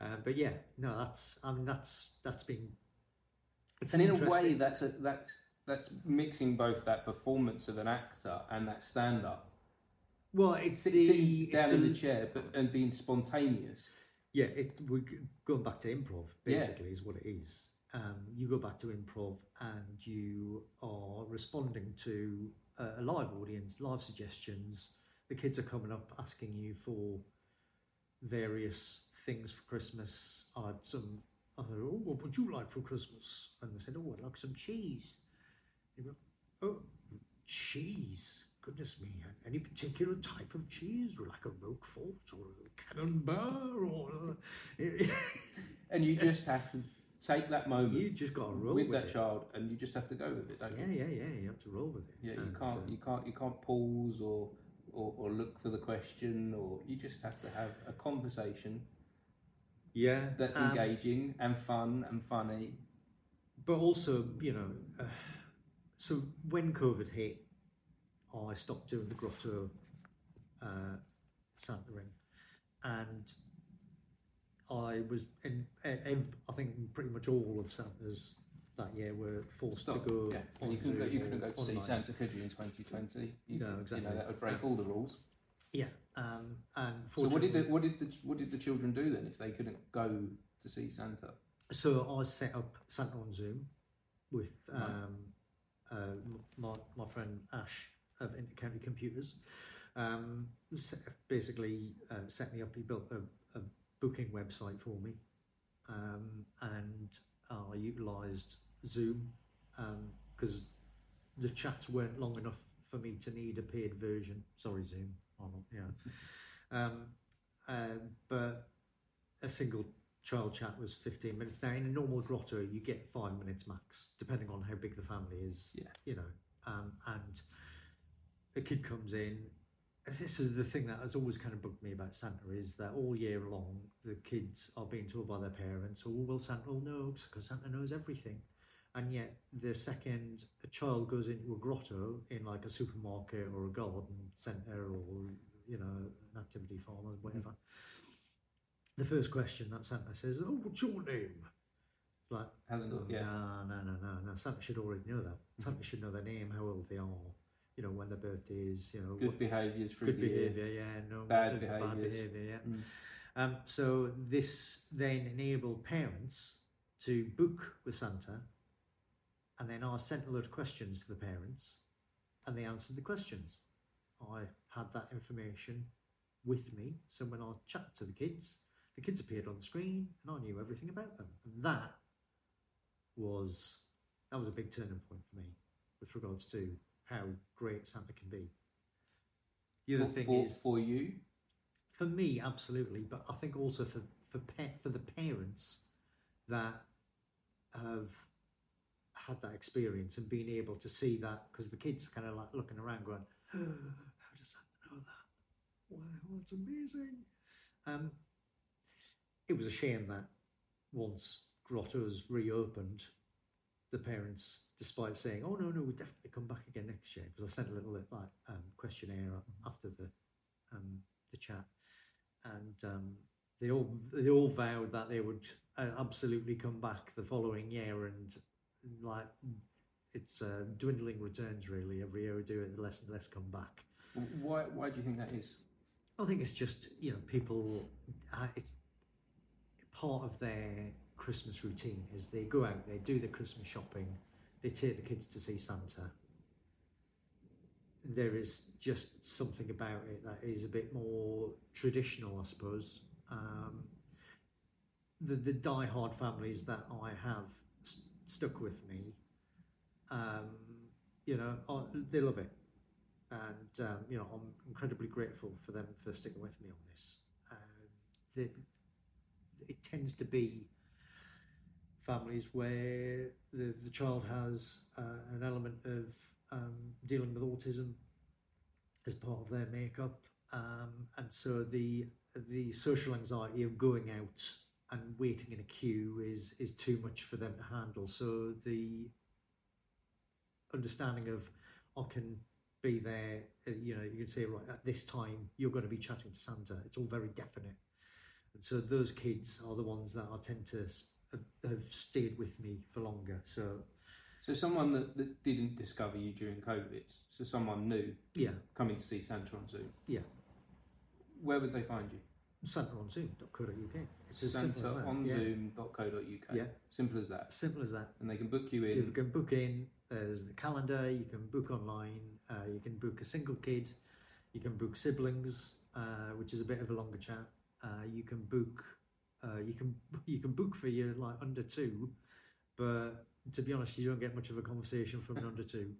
uh, but yeah, no, that's I mean that's that's been. It's and in a way that's a, that's that's mixing both that performance of an actor and that stand up well, it's Sit, the, sitting it's down in the- the chair, but and being spontaneous. Yeah, it we're going back to improv. Yeah. Basically, is what it is. Um, you go back to improv and you are responding to a, a live audience, live suggestions. The kids are coming up asking you for various things for Christmas. I had some. I said, "Oh, what would you like for Christmas?" And they said, "Oh, I'd like some cheese." You go, "Oh, cheese." Goodness me! Any particular type of cheese, or like a Roquefort, or a Camembert, or And you just have to take that moment you just got to roll with with, that it. child, and you just have to go with it, don't Yeah, you? yeah, yeah. You have to roll with it. Yeah, you And, can't, uh, you can't, you can't pause or, or or look for the question, or you just have to have a conversation yeah, that's um, engaging and fun and funny, but also, you know, uh, so when COVID hit, I stopped doing the grotto uh, Santa ring, and I was in. I think pretty much all of Santa's that year were forced Stop. to go. yeah. And you couldn't go. You couldn't go to see online. Santa, could you, in 2020? You No, could- You exactly. know that would break all the rules. Yeah, um, and So what did the what did the what did the children do then if they couldn't go to see Santa? So I set up Santa on Zoom with Right. um, uh, my, my friend Ash of Intercounty Computers. Um, basically, uh, set me up. He built a booking website for me, um, and I utilised Zoom because the chats weren't long enough for me to need a paid version. Sorry, Zoom. Arnold, yeah. um, uh, but a single child chat was 15 minutes. Now, in a normal grotto, you get five minutes max, depending on how big the family is. Yeah. You know, um, and a kid comes in. This is the thing that has always kind of bugged me about Santa is that all year long the kids are being told by their parents, "Oh, well, Santa oh, will know because Santa knows everything," and yet the second a child goes into a grotto in like a supermarket or a garden centre or you know an activity farm or hmm. whatever, the first question that Santa says, "Oh, what's your name?" It's like, Hasn't got yeah. no, no, no, no, no. Santa should already know that. Mm-hmm. Santa should know their name, how old they are, you know, when their birthday is, you know, Good behaviours through good the behaviour, yeah, no Bad behaviours. behaviour, yeah. Mm. Um, so this then enabled parents to book with Santa, and then I sent a load of questions to the parents, and they answered the questions. I had that information with me, so when I chat to the kids, the kids appeared on the screen, and I knew everything about them. And that was that was a big turning point for me with regards to how great Santa can be. The other for, thing for, is for you, for me, absolutely, but I think also for for pa- for the parents that have had that experience and being able to see that because the kids are kind of like looking around, going, "How does Santa know that? Wow, that's amazing!" Um, it was a shame that once Grotto's reopened, the parents, despite saying, "Oh no, no, we'll definitely come back again next year," because I sent a little like um, questionnaire after the um, the chat, and um, they all they all vowed that they would uh, absolutely come back the following year, and like it's uh, dwindling returns really. Every year we do it, less and less come back. why why do you think that is? I think it's just you know people. Uh, it's part of their Christmas routine is they go out, they do their Christmas shopping, they take the kids to see Santa. There is just something about it that is a bit more traditional, I suppose. Um, the the die-hard families that I have st- stuck with me, um, you know, are, they love it and um, you know I'm incredibly grateful for them for sticking with me on this. The, it tends to be families where the, the child has uh, an element of um, dealing with autism as part of their makeup, um, and so the the social anxiety of going out and waiting in a queue is is too much for them to handle. So the understanding of I can be there. uh, You know, you can say right at this time you're going to be chatting to Santa. It's all very definite, and so those kids are the ones that I tend to have stayed with me for longer. So So someone that, that didn't discover you during COVID, so someone new yeah, coming to see Santa on Zoom. Yeah. Where would they find you? Santa on Zoom.co.uk. It's as simple as that. yeah. SantaOnZoom.co.uk. Yeah. Simple as that. Simple as that. And they can book you in. You can book in. There's a calendar. You can book online. Uh, you can book a single kid. You can book siblings, uh, which is a bit of a longer chat. Uh, you can book. Uh, you can you can book for your like under two, but to be honest, you don't get much of a conversation from an under two.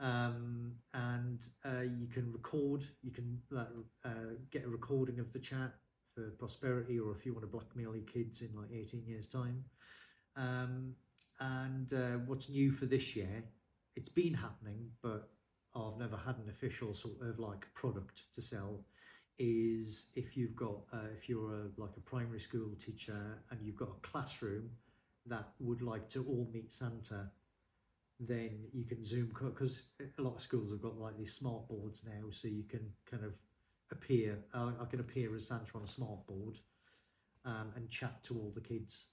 Um, and uh, you can record. You can uh, get a recording of the chat for prosperity, or if you want to blackmail your kids in like eighteen years' time. Um, and uh, what's new for this year? It's been happening, but I've never had an official sort of like product to sell. Is if you've got uh, if you're a, like a primary school teacher and you've got a classroom that would like to all meet Santa, then you can Zoom because a lot of schools have got like these smart boards now, so you can kind of appear. Uh, I can appear as Santa on a smart board um, and chat to all the kids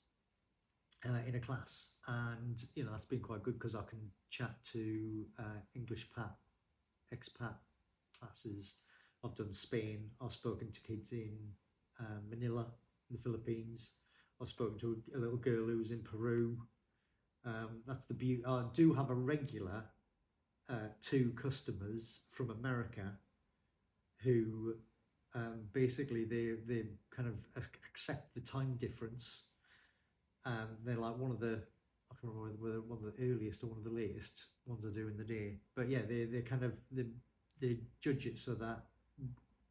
uh, in a class, and you know that's been quite good because I can chat to uh, English pat expat classes. I've done Spain. I've spoken to kids in uh, Manila, in the Philippines. I've spoken to a little girl who's in Peru. Um, that's the beauty. I do have a regular uh, two customers from America who um, basically they they kind of accept the time difference. And they're like one of the I can't remember whether one of the earliest or one of the latest ones I do in the day. But yeah, they they kind of they they judge it so that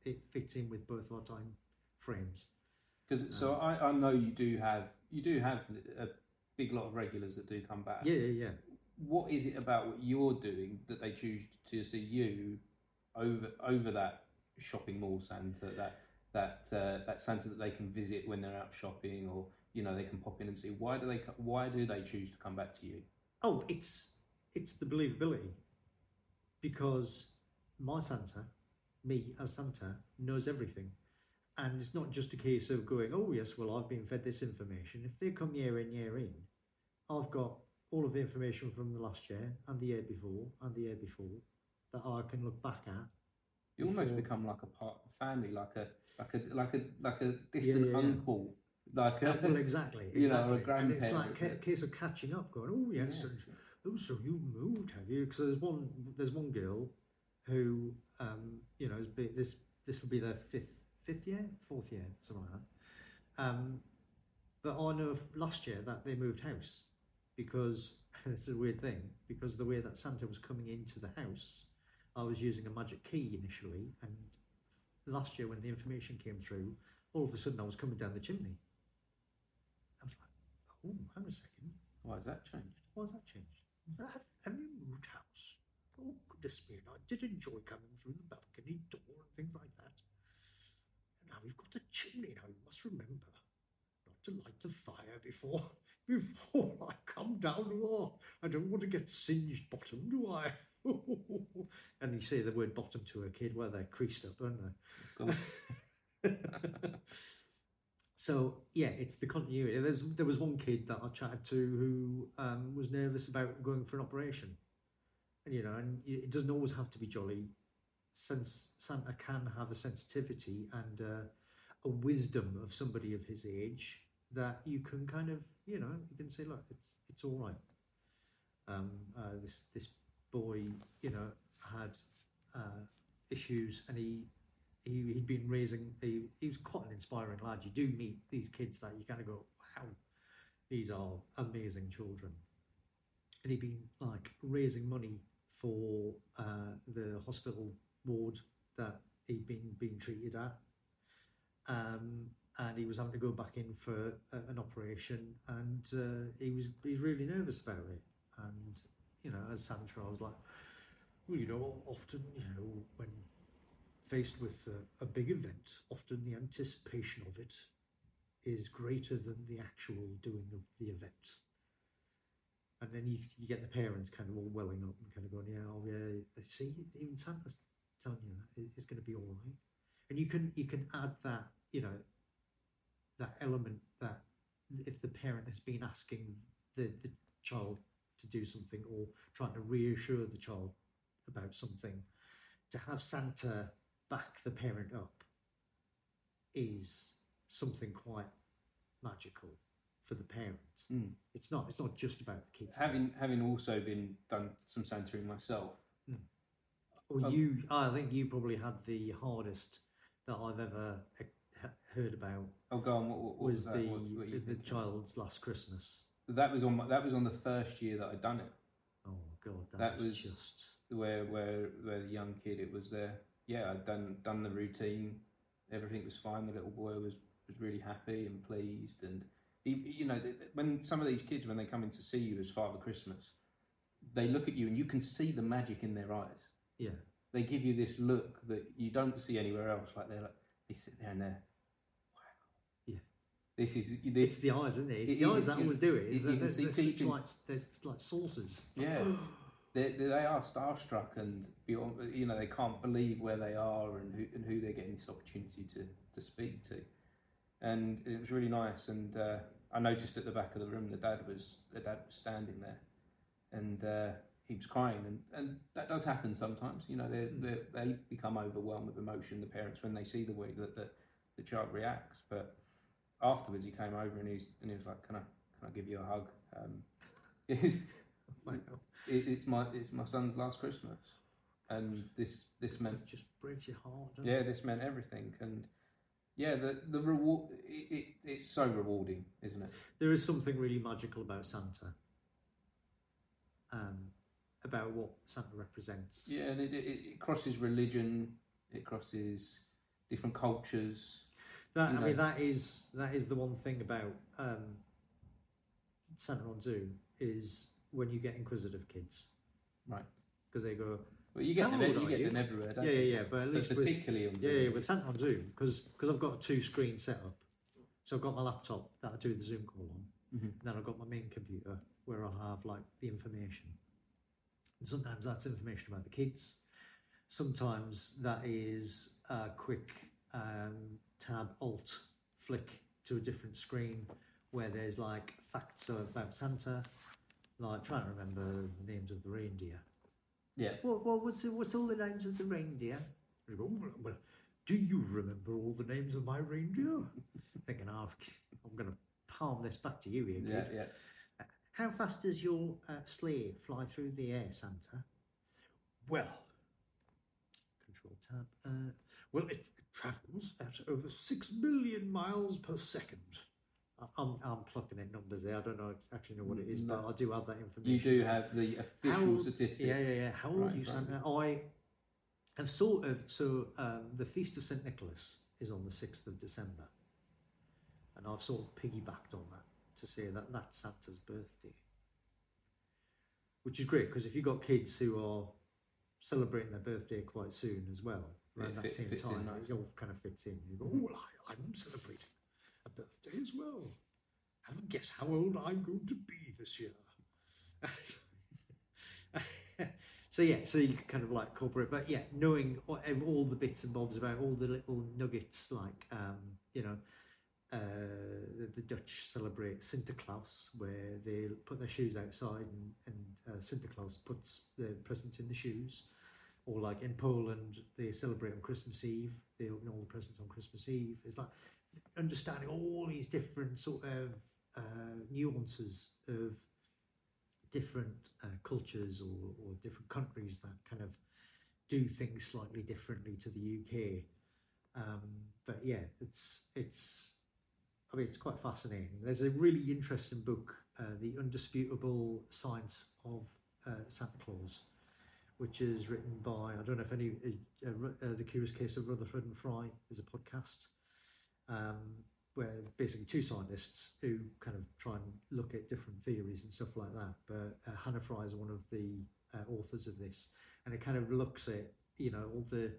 it fits in with both our time frames. Because so I, I know you do have you do have a big lot of regulars that do come back. Yeah, yeah, yeah. What is it about what you're doing that they choose to see you over over that shopping mall centre that that uh, that Santa that they can visit when they're out shopping or you know they can pop in and see why do they why do they choose to come back to you? Oh, it's it's the believability because my Santa, me as Santa, knows everything. And it's not just a case of going, oh, yes, well, I've been fed this information. If they come year in, year in, I've got all of the information from the last year and the year before and the year before that I can look back at. You before... almost become like a part of family, like a like a like a like a distant yeah, yeah, uncle. Like a, well, exactly, exactly. You know, a grandparent. And it's like a case of catching up, going, oh yes, yes. oh so you moved, have you? Because there's one there's one girl who um, you know this this will be their fifth fifth year, fourth year, something like that. Um, but I know last year that they moved house because it's a weird thing because the way that Santa was coming into the house, I was using a magic key initially, and last year when the information came through, all of a sudden I was coming down the chimney. I was like, oh, hang on a second. Why has that changed? Why has that changed? Have, have you moved house? Oh, me, I did enjoy coming through the balcony door and things like that. And Now we've got a chimney now. You must remember not to light the fire before before I come down. Oh, I don't want to get singed bottom, do I? and you say the word bottom to a kid, well, they're creased up, aren't they? so yeah, it's the continuity. There's there was one kid that I chatted to who um, was nervous about going for an operation, you know, and it doesn't always have to be jolly since Santa can have a sensitivity and uh, a wisdom of somebody of his age that you can kind of, you know, you can say, look, it's it's all right. Um, uh, this this boy, you know, had uh, issues, and he he he'd been raising. He, he was quite an inspiring lad. You do meet these kids that you kind of go, wow, these are amazing children. And he'd been like raising money for uh, the hospital ward that he'd been being treated at. Um, and he was having to go back in for a, an operation, and uh, he was he's really nervous about it. And you know, as Santa, I was like, well, you know, often you know when faced with a, a big event, often the anticipation of it is greater than the actual doing of the event. And then you, you get the parents kind of all welling up and kind of going, yeah, oh yeah, they see, even Santa's telling you that it's going to be all right. And you can you can add that you know that element that if the parent has been asking the, the child to do something or trying to reassure the child about something, to have Santa back the parent up is something quite magical for the parents. Mm. It's not. It's not just about the kids. Having having also been done some centering myself, mm. Well, um, you, I think you probably had the hardest that I've ever heard about. Oh, go on. What, what was, was the what, the child's last Christmas? That was on. that was on the first year that I'd done it. Oh God, that, that was, was just where where where the young kid. It was there. Yeah, I'd done done the routine. Everything was fine. The little boy was was really happy and pleased, and you know, when some of these kids when they come in to see you as Father Christmas, they look at you and you can see the magic in their eyes. Yeah. They give you this look that you don't see anywhere else. Like they're like they sit there and they're, wow. Yeah. this is It's this. the eyes, isn't it? It's It the is- eyes that always do it. you- you They're- can see people- like they're like saucers. Yeah. They, they are starstruck and beyond, you know they can't believe where they are and who, and who they're getting this opportunity to, to speak to, and it was really nice. And uh, I noticed at the back of the room the dad was the dad was standing there, and uh, he was crying, and, and that does happen sometimes. You know they they they become overwhelmed with emotion. The parents when they see the way that the, the child reacts, but afterwards he came over and he's and he was like, "Can I can I give you a hug?" Um, Wow. it, it's my it's my son's last Christmas, and this this meant It just breaks your heart. yeah it? this meant everything, and yeah the the reward it, it, it's so rewarding, isn't it? There is something really magical about Santa. Um, about what Santa represents. Yeah, and it, it, it crosses religion, it crosses different cultures. That I know. mean, that is that is the one thing about um, Santa on Zoom is when you get inquisitive kids Right. because they go, Well, you get them, you get you? them everywhere, don't yeah, you? yeah, yeah, but at But least with, particularly on yeah, Zoom. yeah, with Santa on Zoom because because I've got a two screen setup, so I've got my laptop that I do the Zoom call on, Mhm. and then I've got my main computer where I'll have like the information, and sometimes that's information about the kids, sometimes that is a quick um, tab alt flick to a different screen where there's like facts about Santa, like trying to remember the names of the reindeer. Yeah. What, what what's what's all the names of the reindeer? You go, "Oh, well, do you remember all the names of my reindeer? Thinking, oh, I'm going to palm this back to you here, kid. Yeah, yeah. How fast does your uh, sleigh fly through the air, Santa? Well, control tab. Uh, well, it travels at over six million miles per second. I'm, I'm plucking in numbers there. I don't know actually know what it is, but I do have that information. You do have the official statistics. Yeah, yeah, yeah. How old Right are you, of Santa? I have sort of. So um, the feast of Saint Nicholas is on the sixth of December, and I've sort of piggybacked on that to say that that's Santa's birthday, which is great because if you've got kids who are celebrating their birthday quite soon as well, Yeah, around it that fit- same time, it all kind of fits in. You go, oh, I, I'm celebrating birthday as well. Have a guess how old I'm going to be this year. so yeah, so you kind of like corporate, but yeah, knowing all, the bits and bobs about all the little nuggets, like um, you know, uh, the, the Dutch celebrate Sinterklaas, where they put their shoes outside and, and uh, Sinterklaas puts the presents in the shoes. Or like in Poland, they celebrate on Christmas Eve. They open all the presents on Christmas Eve. It's like understanding all these different sort of uh, nuances of different uh, cultures or, or different countries that kind of do things slightly differently to the UK. Um, but yeah, it's it's. I mean, it's quite fascinating. There's a really interesting book, uh, "The Undisputable Science of uh, Santa Claus," which is written by I don't know if any uh, uh, the Curious Case of Rutherford and Fry is a podcast um, where basically two scientists who kind of try and look at different theories and stuff like that. But uh, Hannah Fry is one of the uh, authors of this, and it kind of looks at you know all the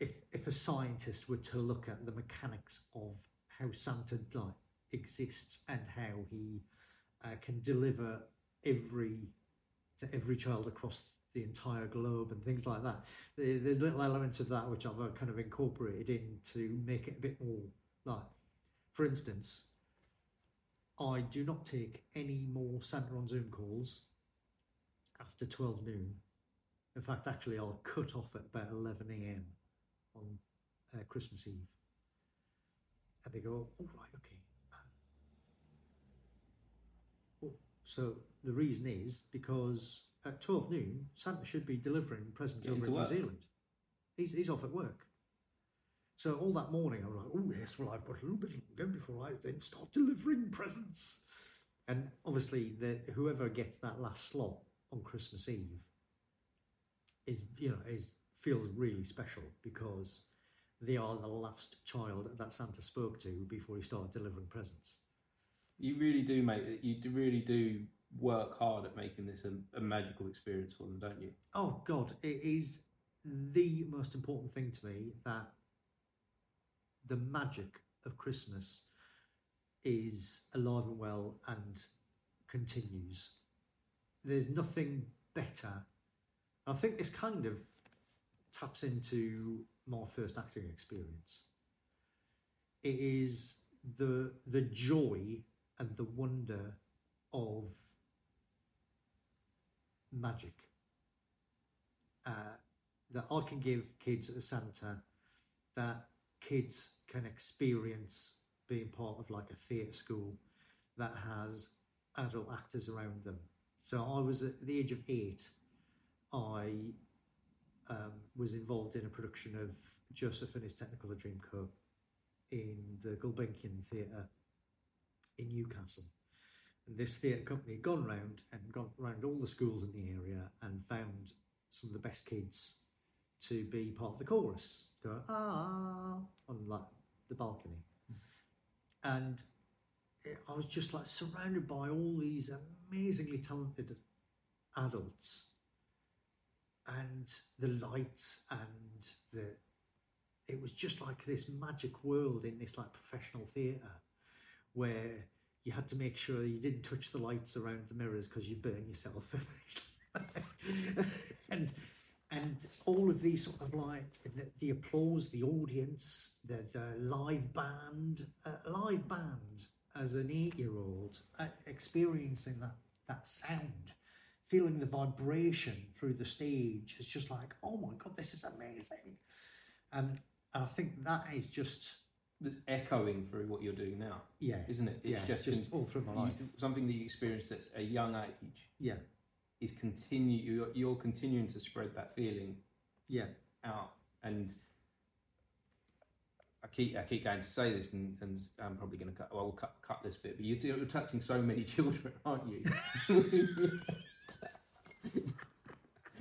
if if a scientist were to look at the mechanics of how Santa like exists and how he uh, can deliver every to every child across the entire globe and things like that. There's little elements of that which I've uh, kind of incorporated in to make it a bit more like, for instance, I do not take any more Santa on Zoom calls after 12 noon. In fact, actually, I'll cut off at about 11 a.m. on uh, Christmas Eve. And they go, all right, okay. So the reason is because at 12 noon, Santa should be delivering presents Getting over in work. New Zealand. He's, he's off at work. So all that morning, I'm like, oh yes, well I've got a little bit longer before I then start delivering presents. And obviously, the whoever gets that last slot on Christmas Eve is, you know, is feels really special because they are the last child that Santa spoke to before he started delivering presents. You really do make it. You really do work hard at making this a, a magical experience for them, don't you? Oh God, it is the most important thing to me that the magic of Christmas is alive and well and continues. There's nothing better. I think this kind of taps into my first acting experience. It is the the joy and the wonder of magic uh, that I can give kids as Santa, that kids can experience being part of like a theatre school that has adult actors around them. So I was at the age of eight, I um, was involved in a production of Joseph and his Technicolor Dreamcoat in the Gulbenkian Theatre in Newcastle. This theatre company had gone round and gone round all the schools in the area and found some of the best kids to be part of the chorus, going ah. on like the balcony, and I was just like surrounded by all these amazingly talented adults, and the lights and the it was just like this magic world in this like professional theatre where you had to make sure you didn't touch the lights around the mirrors because you burn yourself. And and all of these sort of like the, the applause the audience the, the live band uh, live band as an eight-year-old uh, experiencing that that sound feeling the vibration through the stage is just like oh my god this is amazing. And and I think that is just It's echoing through what you're doing now, yeah, isn't it? It's yeah, just, just all through my life. something that you experienced at a young age Yeah, is continue. You're, you're continuing to spread that feeling yeah, out, and I keep I keep going to say this, and, and I'm probably going to cut. Well, we'll cut cut this bit, but you're, you're touching so many children, aren't you?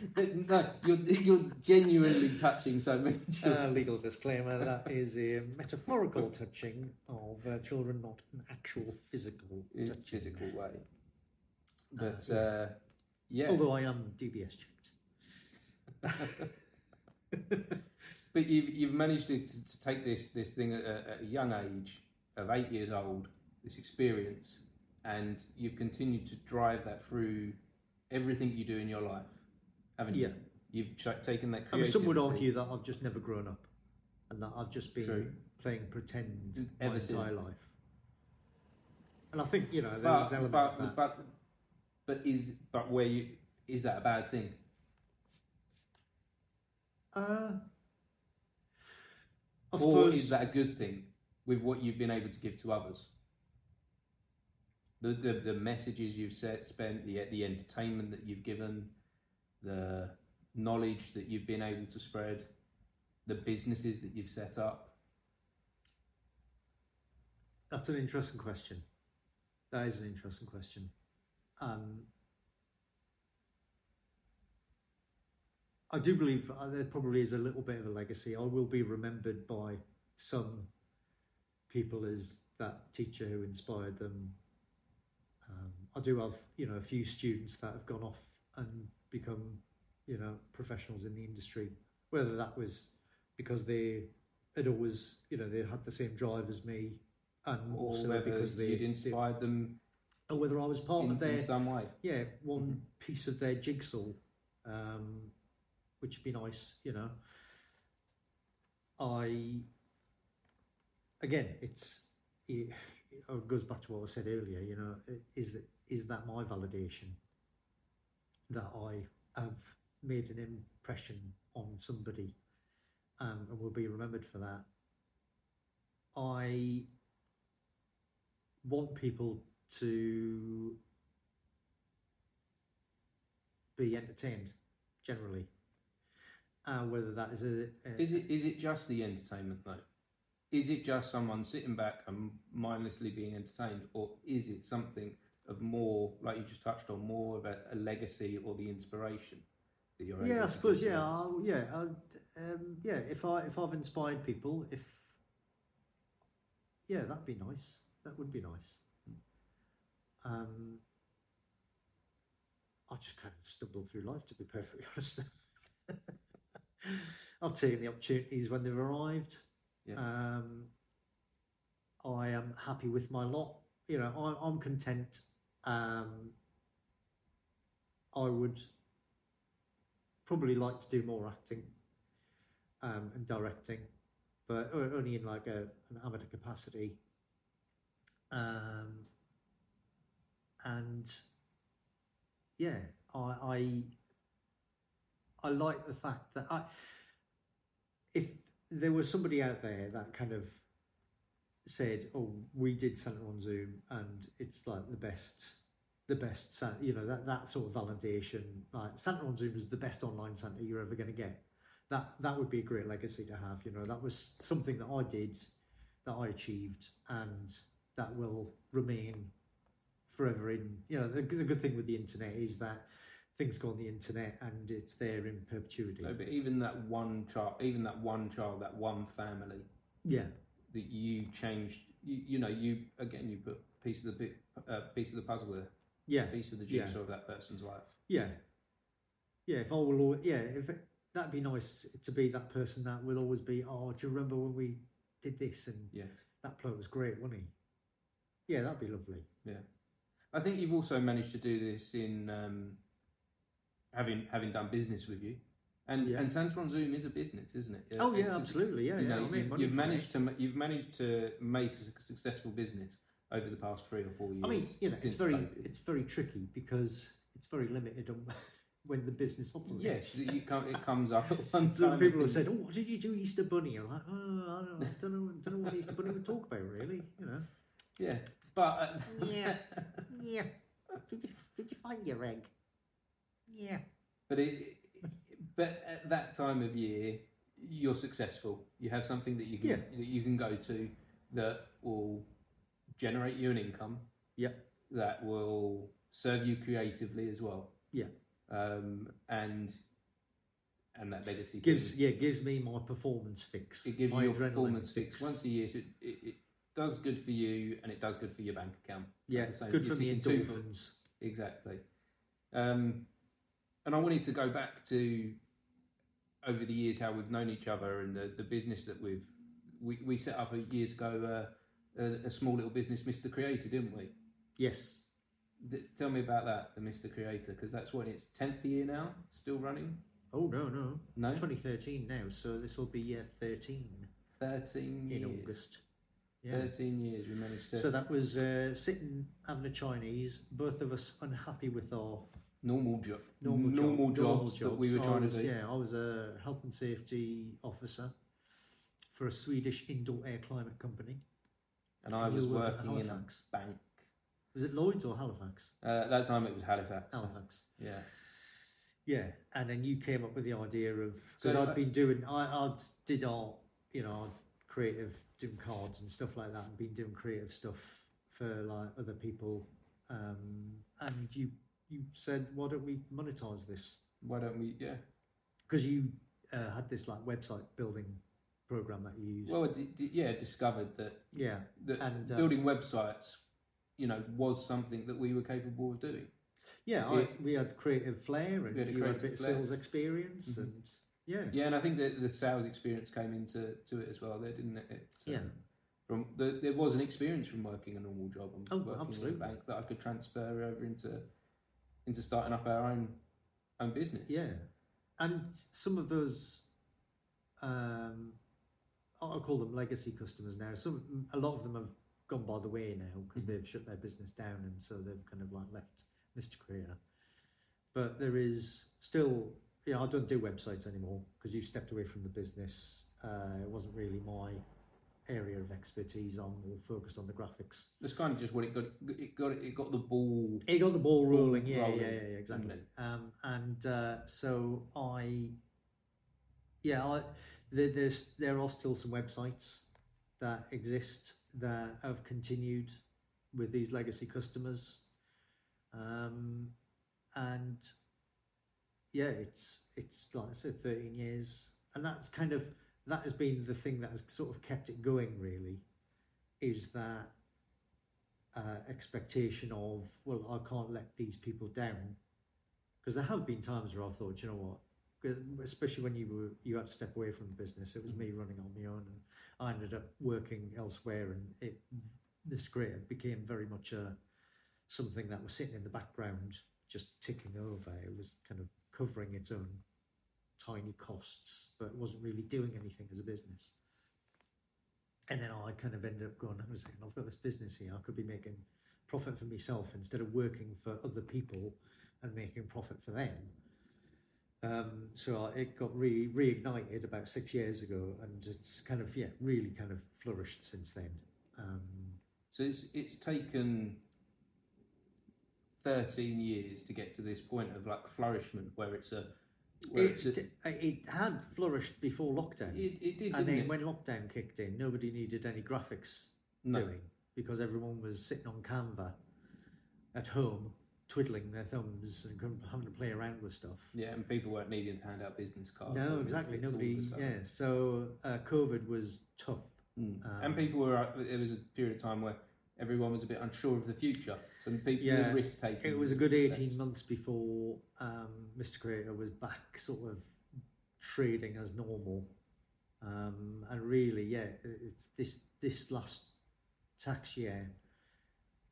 no, you're you're genuinely touching so many children. uh, legal disclaimer that is a metaphorical touching of uh, children, not an actual physical in touching. physical way. But uh, yeah, Although I am DBS checked. but you've you've managed to, to, to take this this thing at a, at a young age of eight years old, this experience, and you've continued to drive that through everything you do in your life, haven't you? Yeah. You've ch- taken that. I mean, some would argue that I've just never grown up and that I've just been True. playing pretend my Ever entire since. life. And I think, you know, there's but, an element but, of that. but but is but where you is that a bad thing? Uh, I or is that a good thing with what you've been able to give to others? The the, the messages you've set, spent, the the entertainment that you've given, the knowledge that you've been able to spread, the businesses that you've set up. that's an interesting question. That is an interesting question. Um, I do believe uh, there probably is a little bit of a legacy. I will be remembered by some people as that teacher who inspired them. Um, I do have, you know, a few students that have gone off and become, you know, professionals in the industry. Whether that was because they had always, you know, they had the same drive as me, and Or also because they, you'd they- inspired them or whether I was part in, of their in some way. yeah, one piece of their jigsaw, um, which would be nice, you know. I, again, it's it, it goes back to what I said earlier. You know, is is that my validation that I have made an impression on somebody, um, and will be remembered for that. I want people to be entertained generally. Uh, whether that is a, a Is it is it just the entertainment though? Is it just someone sitting back and mindlessly being entertained, or is it something of more, like you just touched on, more of a, a legacy or the inspiration that you're? yeah, able I suppose yeah. I'll, yeah, I'd, um, yeah. If I if I've inspired people, if yeah, that'd be nice. That would be nice. Um, I just kind of stumbled through life, to be perfectly honest. I've taken the opportunities when they've arrived. Yeah. Um, I am happy with my lot. You know, I, I'm content. Um, I would probably like to do more acting um, and directing, but only in like a, an amateur capacity. Um, and yeah, I, I I like the fact that I if there was somebody out there that kind of said, "Oh, we did Santa on Zoom, and it's like the best, the best, you know, that that sort of validation. Like Santa on Zoom is the best online Santa you're ever going to get. That that would be a great legacy to have. You know, that was something that I did, that I achieved, and that will remain forever in. You know, the, the good thing with the internet is that things go on the internet and it's there in perpetuity. No, but even that one child, even that one child, that one family Yeah, that you changed, you, you know, you again, you put a piece of the bit, uh, piece of the puzzle there, yeah, piece of the Yeah. jigsaw of that person's life. yeah, yeah. If I will, al- yeah, if it, that'd be nice to be that person that will always be. Oh, do you remember when we did this and Yeah. that bloke was great, wasn't he? Yeah, that'd be lovely. Yeah. I think you've also managed to do this in um, having having done business with you, and Yeah. and Santa on Zoom is a business, isn't it? Oh yeah, It's- absolutely. Yeah, you yeah. know, I made you've, you've managed to ma- you've managed to make a successful business over the past three or four years. I mean, you know, it's very COVID. it's very tricky because it's very limited on when the business operates. yes, you come, it comes up at one So time. people I have said, "Oh, what did you do Easter Bunny?" I'm like, "Oh, I don't know, I don't know, don't know what Easter Bunny would talk about, really." You know. yeah, but uh, Yeah. Yeah. Did you, did you find your egg? Yeah. But it, but at that time of year, you're successful. You have something that you can Yeah. that you can go to that will generate you an income. Yep. That will serve you creatively as well. Yeah. Um, and and that legacy Gives yeah gives me my performance fix. it gives my you your adrenaline performance fix once a year. So it, it, it does good for you, and it does good for your bank account. Yeah, it's good you're for the ticking two endorphins. Exactly. Um, and I wanted to go back to over the years how we've known each other and the, the business that we've we, we set up years ago uh, a, a small little business, Mr. Creator, didn't we? Yes. D- tell me about that, the Mr. Creator, because that's what its tenth year now, still running. Oh no no. No, 2013 now, so this will be year 13 thirteen in years. August. Yeah. Thirteen years we managed to So that was uh, sitting having a Chinese. Both of us unhappy with our normal job, normal, job- normal normal jobs, that we were trying was- to do. Yeah, I was a health and safety officer for a Swedish indoor air climate company. And I was working in a bank. Was it Lloyd's or Halifax? Uh, at that time it was Halifax. Halifax. Yeah. Yeah, and then you came up with the idea of because So, I'd uh, been doing I I did art, you know, creative doing cards and stuff like that, and been doing creative stuff for like other people. Um, and you you said, why don't we monetize this? Why don't we? Yeah. Because you uh, had this like website building program that you used. Well, d- d- yeah, discovered that, yeah, that And, um, building websites, you know, was something that we were capable of doing. yeah. I, we had creative flair, and had a you had a creative bit of sales experience, Mhm. and yeah, Yeah, and I think that the sales experience came into to it as well. There didn't it? It, um, Yeah. From the, there was an experience from working a normal job and Oh, working absolutely. in a bank that I could transfer over into into starting up our own own business. Yeah, and some of those, um, I'll call them legacy customers now. Some, a lot of them have gone by the way now because Mhm. they've shut their business down, and so they've kind of like left Mr. Creator. But there is still, you know, I don't do websites anymore because you stepped away from the business. Uh, it wasn't really my area of expertise. I'm more focused on the graphics. That's kind of just what it got. It got it got the ball. It got the ball Ball rolling, yeah, rolling, yeah, yeah, yeah, exactly. Um, and uh, so I, yeah, I, there, there's there are still some websites that exist that have continued with these legacy customers, um, and yeah, it's it's like I said, thirteen years, and that's kind of that has been the thing that has sort of kept it going. Really, is that uh, expectation of well I can't let these people down because there have been times where I've thought you know what especially when you were you had to step away from the business it was me running on my own and I ended up working elsewhere, and it this career became very much a something that was sitting in the background, just ticking over. It was kind of covering its own tiny costs, but wasn't really doing anything as a business. And then I kind of ended up going, hang on a second, I've got this business here. I could be making profit for myself instead of working for other people and making profit for them. Um, so it got re- reignited about six years ago, and it's kind of yeah, really kind of flourished since then. Um, So it's it's taken thirteen years to get to this point of like flourishment where it's a where it's a, it, it had flourished before lockdown, it, it did and then it? when lockdown kicked in, nobody needed any graphics no. doing because everyone was sitting on Canva at home, twiddling their thumbs and having to play around with stuff. Yeah, and people weren't needing to hand out business cards. No, exactly. leaflets all of Nobody. Yeah. So uh, COVID was tough. Mm. Um, and people were. uh, There was a period of time where everyone was a bit unsure of the future, so the people Yeah, risk taking. It was a good 18 months before um, Mr. Creator was back sort of trading as normal. Um, and really, yeah, it's this this last tax year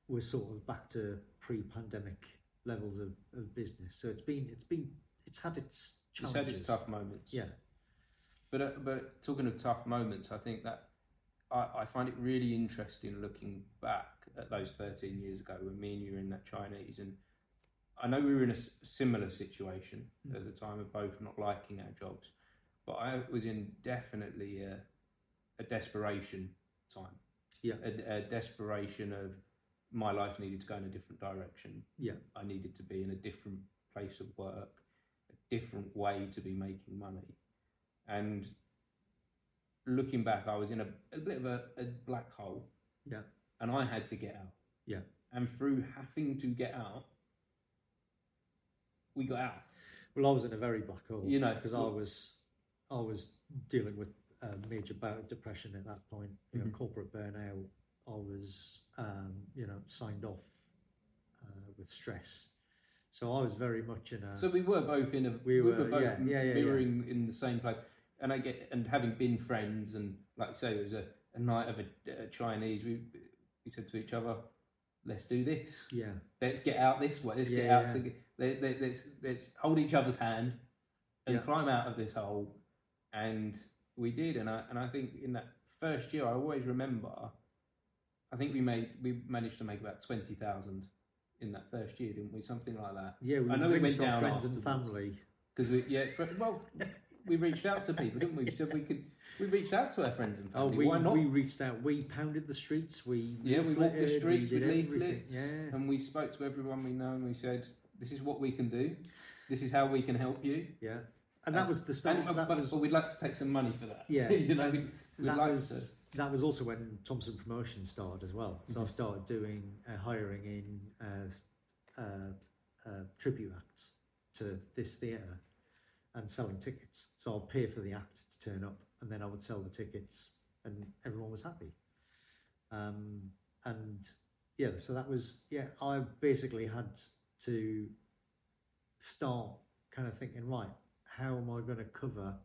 was sort of back to pre-pandemic levels of, of business. So it's been it's been it's had its It's challenges. had its tough moments. Yeah. But uh, but talking of tough moments, I think that I, I find it really interesting looking back at those 13 years ago when me and you were in that Chinese, and I know we were in a similar situation Mm. at the time of both not liking our jobs, but I was in definitely a, a desperation time. Yeah. A, a desperation of my life needed to go in a different direction. Yeah. I needed to be in a different place of work, a different way to be making money. And looking back, I was in a, a bit of a, a black hole. Yeah. And I had to get out. Yeah. And through having to get out, we got out. Well, I was in a very black hole, You know, because I was, I was dealing with a major bout of depression at that point. You know, Mhm. corporate burnout. I was, um, you know, signed off uh, with stress. So I was very much in a. So we were both in a We we, were, were both yeah, yeah, yeah, mirroring in the same place. And I get and having been friends and like I say, it was a, a night of a, a Chinese. We we said to each other, "Let's do this. yeah, Let's get out this way. Let's get out yeah. to let, let, let's let's hold each other's hand and Yeah. climb out of this hole." And we did. And I and I think in that first year, I always remember. I think we made we managed to make about twenty thousand in that first year, didn't we? Something like that. yeah. We I know we went down friends and family. Because we, yeah, for, well, we reached out to people, didn't we? We said we could. We reached out to our friends and Oh, family. we, Why not? we reached out. We pounded the streets. We yeah, we walked the streets with leaflets, Yeah, and we spoke to everyone we know, and we said, "This is what we can do. This is how we can help you." yeah. And that Um, was the start. And, but, was but we'd like to take some money for that. Yeah. you know, we'd that like was that was also when Thompson Promotion started as well. So I Mhm. started doing uh, hiring in uh, uh, uh, tribute acts to this theatre and selling tickets. So I'd pay for the act to turn up, and then I would sell the tickets, and everyone was happy. Um, and yeah, so that was yeah. I basically had to start kind of thinking, right, how am I going to cover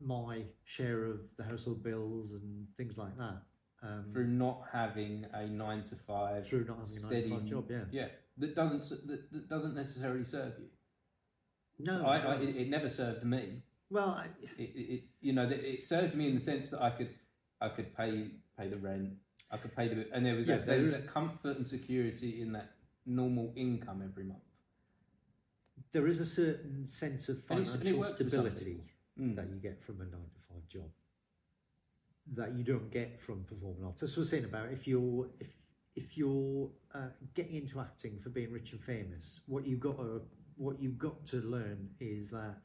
my share of the household bills and things like that um, through not having a nine to five through not having a nine to steady five job. Yeah, Yeah, that doesn't that, that doesn't necessarily serve you. No, I. I, it, it never served me. well, I, it, it, you know it served me in the sense that I could I could pay pay the rent I could pay the and there was Yeah, a, there, there was is- a comfort and security in that normal income every month there is a certain sense of financial works for some stability Mm. that you get from a nine to five job that you don't get from performing arts. That's what I was saying about if you're if if you're uh, getting into acting for being rich and famous, what you've got to what you've got to learn is that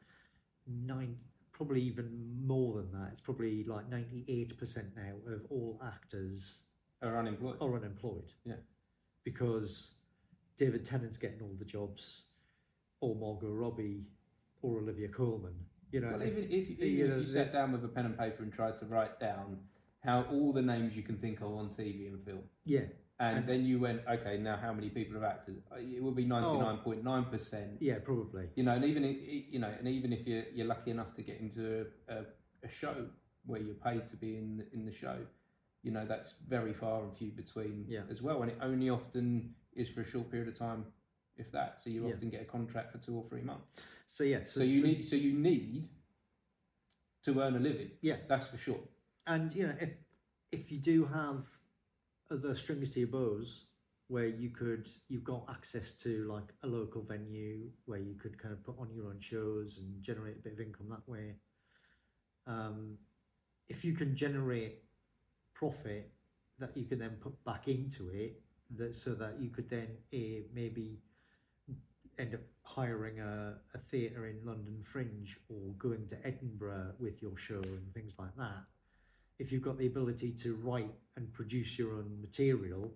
nine probably even more than that. It's probably like ninety eight percent now of all actors are unemployed are unemployed. Yeah. Because David Tennant's getting all the jobs, or Margot Robbie, or Olivia Colman. You know, well if- even if, even you if know, you sat down with a pen and paper and tried to write down how all the names you can think of on TV and film yeah, and, And- then you went okay now how many people are actors Uh, it would be 99.9% yeah, probably. you know and even you know and even if you're, you're lucky enough to get into a, a, show where you're paid to be in in the show. You know that's very far and few between Yeah. as well, and it only often is for a short period of time, if that. So you Yeah. often get a contract for two or three months. So yeah, So, you need so you need to earn a living. yeah, That's for sure. and you know if if you do have other strings to your bows where you could you've got access to like a local venue where you could kind of put on your own shows and generate a bit of income that way. Um, if you can generate profit that you can then put back into it that so that you could then uh, maybe end up hiring a, a theatre in London Fringe or going to Edinburgh with your show and things like that if you've got the ability to write and produce your own material,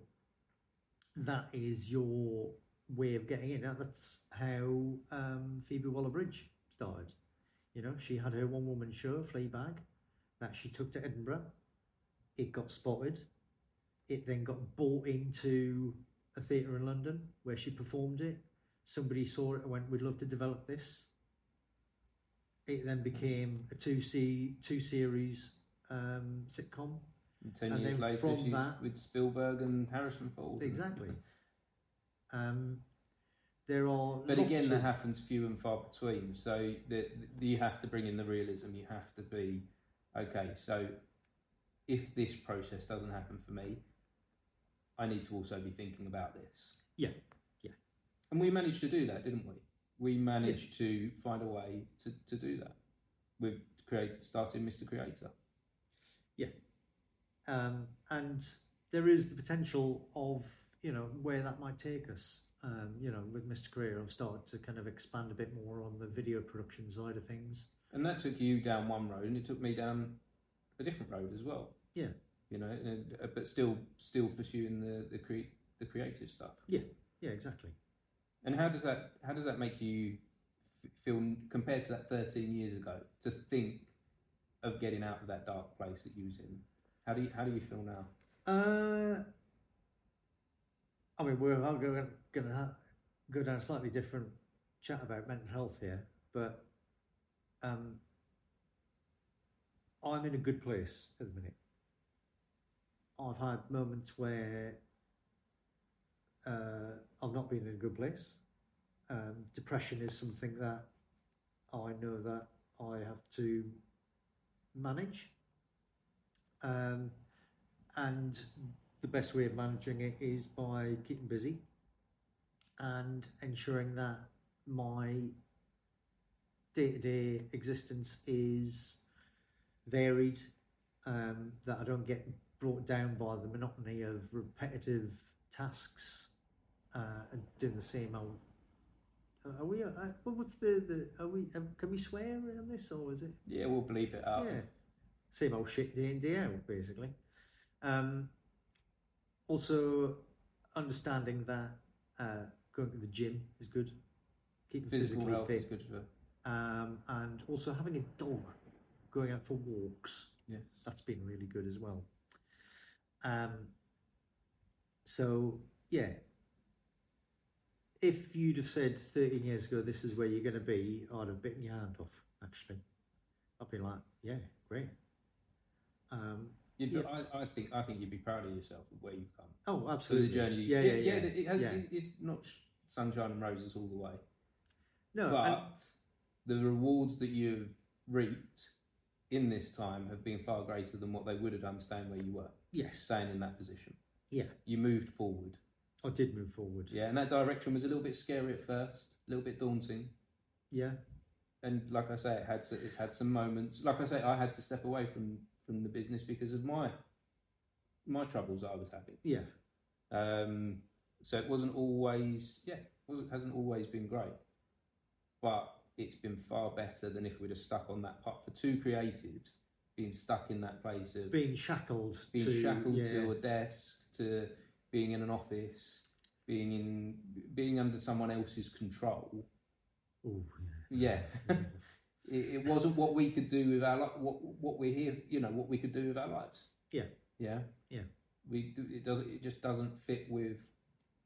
that is your way of getting in. That's how um, Phoebe Waller-Bridge started. You know, she had her one-woman show, Fleabag, that she took to Edinburgh. It got spotted. It then got bought into a theatre in London where she performed it. Somebody saw it and went, "We'd love to develop this." It then became a two se- two series um, sitcom. And ten And years later, she's that- with Spielberg and Harrison Ford. Exactly. Um, there are, But again, that happens few and far between. So the, the, you have to bring in the realism. You have to be okay. So if this process doesn't happen for me, I need to also be thinking about this. Yeah, yeah. And we managed to do that, didn't we? We managed to find a way to, to do that. We've create starting Mr. Creator. Um, and there is the potential of you know where that might take us. Um, you know, with Mr. Creator, I've started to kind of expand a bit more on the video production side of things. And that took you down one road, and it took me down a different road as well. Yeah. You know, and, uh, but still, still pursuing the the, cre- the creative stuff. Yeah, Yeah. exactly. And how does that how does that make you f- feel compared to that thirteen years ago? To think of getting out of that dark place that you was in. How do you how do you feel now? Uh, I mean, we're I'm going to go down a slightly different chat about mental health here, but um, I'm in a good place at the minute. I've had moments where uh, I've not been in a good place. Um, depression is something that I know that I have to manage. Um, and the best way of managing it is by keeping busy and ensuring that my day to day existence is varied, um, that I don't get brought down by the monotony of repetitive tasks uh, and doing the same old. Are we? Uh, well, what's the the? Are we? Um, can we swear on this, or is it? Yeah, we'll bleep it out. Yeah, same old shit day in day out, basically. Um, also, understanding that uh, going to the gym is good, keeping Physical physically health fit, is good for um, and also having a dog, going out for walks. yes. That's been really good as well. Um, so yeah, if you'd have said 13 years ago, this is where you're going to be, I'd have bitten your hand off. Actually, I'd be like, yeah, great. Um, You'd, Yeah. I, I think I think you'd be proud of yourself of where you've come. oh, So the absolutely. journey, Yeah, yeah, yeah. It has, yeah. It's, it's not sunshine and roses all the way, No, and- but the rewards that you've reaped in this time have been far greater than what they would have done staying where you were, yes, staying in that position. yeah, You moved forward, I did move forward. yeah, and that direction was a little bit scary at first, a little bit daunting, Yeah, and like I say, it had it's had some moments. Like I say, I had to step away from from the business because of my my troubles I was having. yeah, Um, so it wasn't always, yeah, wasn't, hasn't always been great, but it's been far better than if we'd have stuck on that part for two creatives being stuck in that place of being, being shackled to shackled yeah, to a desk, to being in an office, being in being under someone else's control. Oh, Yeah. yeah. It, it wasn't what we could do with our li- what what we're here, you know, what we could do with our lives. Yeah. Yeah. Yeah. We do, it doesn't it just doesn't fit with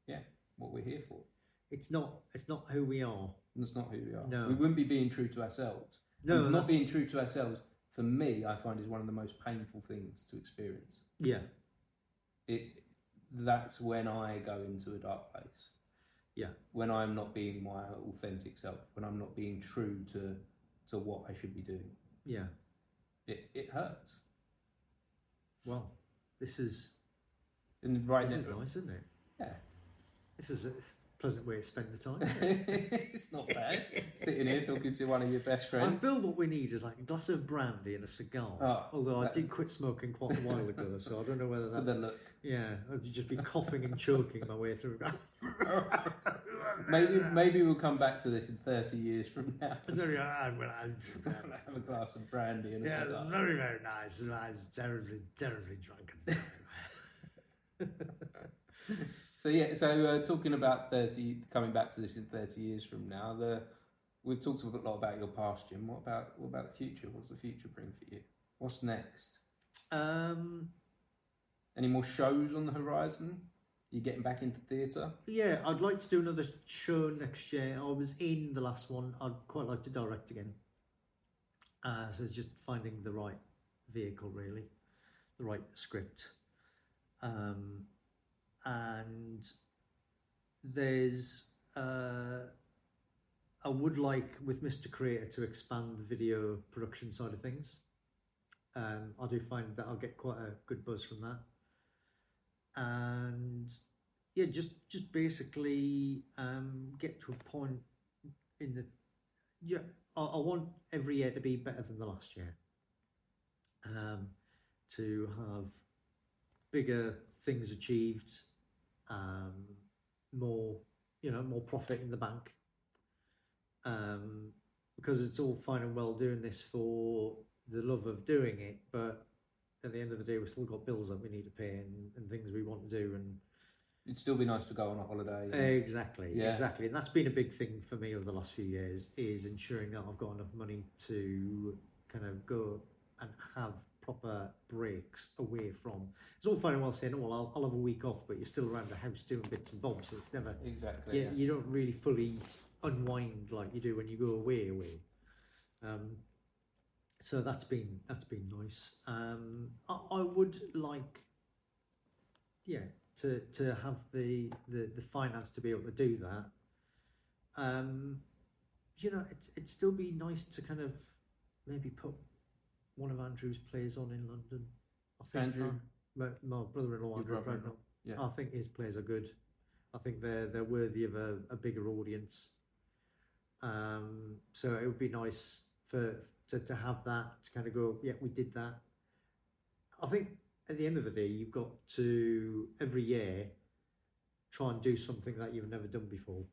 yeah what we're here for. it's not. It's not who we are. That's not who we are. No. We wouldn't be being true to ourselves. No, And not being true to ourselves for me, I find is one of the most painful things to experience. Yeah, It that's when I go into a dark place. Yeah. When I'm not being my authentic self, when I'm not being true to to what I should be doing. yeah. It it hurts. Well, this is And right this is nice, isn't it? yeah. This is a pleasant way to spend the time. it's not bad. Sitting here talking to one of your best friends. I feel what we need is like a glass of brandy and a cigar. Oh, Although I that- did quit smoking quite a while ago, so I don't know whether that. the look. Yeah, I'd just be coughing and choking my way through. Maybe maybe we'll come back to this in thirty years from now. Very, uh, I- Have a glass of brandy and a yeah, cigar. very, very nice. and I'm terribly, terribly drunk at the time. So yeah, so uh, talking about thirty, coming back to this in thirty years from now, the we've talked a lot about your past, Jim. What about what about the future? What's the future bring for you? What's next? um, Any more shows on the horizon? You getting back into theatre? yeah, I'd like to do another show next year. I was in the last one. I'd quite like to direct again. Uh, so it's just finding the right vehicle, really, the right script. Um, and there's, uh, I would like with Mr. Creator to expand the video production side of things. Um, I do find that I'll get quite a good buzz from that. And yeah, just just basically um, get to a point in the yeah. I, I want every year to be better than the last year. Um, to have bigger things achieved, um, more you know, more profit in the bank. Um, because it's all fine and well doing this for the love of doing it, but at the end of the day, we've still got bills that we need to pay and, and things we want to do and It'd still be nice to go on a holiday. and- Exactly, Yeah. exactly, and that's been a big thing for me over the last few years is ensuring that I've got enough money to kind of go and have proper breaks away from. It's all fine and well saying, "Oh, well, I'll, I'll have a week off," but you're still around the house doing bits and bobs. So it's never, exactly. yeah, you don't really fully unwind like you do when you go away. Away. Um, so that's been that's been nice. Um, I, I would like, yeah, to to have the, the the finance to be able to do that. Um, you know, it's it'd still be nice to kind of maybe put one of Andrew's plays on in London. I think Andrew? my, my brother-in-law, Andrew brother-in-law, yeah. I think his plays are good. I think they're they're worthy of a, a bigger audience. Um, so it would be nice for to, to have that to kind of go, yeah, we did that. I think at the end of the day, you've got to every year try and do something that you've never done before.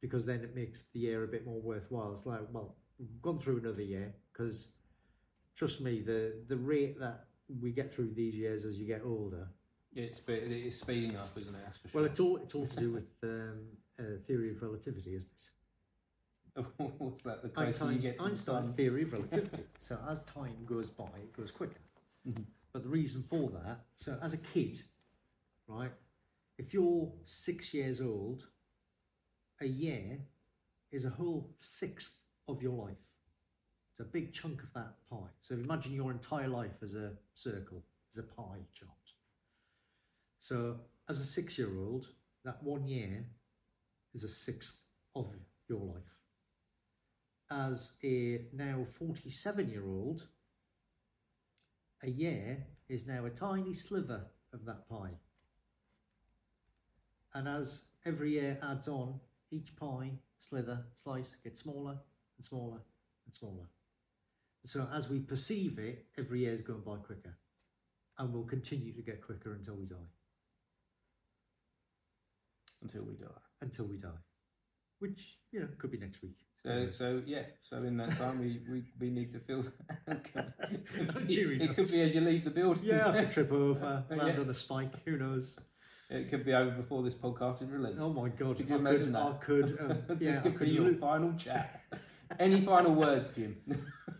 Because then it makes the year a bit more worthwhile. It's like, well, gone through another year because trust me, the the rate that we get through these years as you get older. It's it's speeding up, isn't it? That's for sure. Well, it's all it's all to do with um, uh, theory of relativity, isn't it? What's that? The closer you Einstein's, get to Einstein's sun. theory of relativity. so as time goes by, it goes quicker. Mhm. But the reason for that, so as a kid, right, if you're six years old, a year is a whole sixth of your life. It's a big chunk of that pie. So imagine your entire life as a circle, as a pie chart. So as a six-year-old, that one year is a sixth of your life as a now 47 year old, a year is now a tiny sliver of that pie. And as every year adds on, each pie, slither, slice gets smaller and smaller and smaller. So as we perceive it, every year is going by quicker and will continue to get quicker until we die. until we die. Until we die. Which, you know, could be next week. So, so yeah. So in that time, we, we, we need to fill. Cheery it could be as you leave the building. Yeah, I could trip over, land Yeah. on a spike, who knows? It could be over before this podcast is released. Oh my god, Could you I imagine could, that? I could, um, yeah, this I could could be your final chat. Any final words, Jim?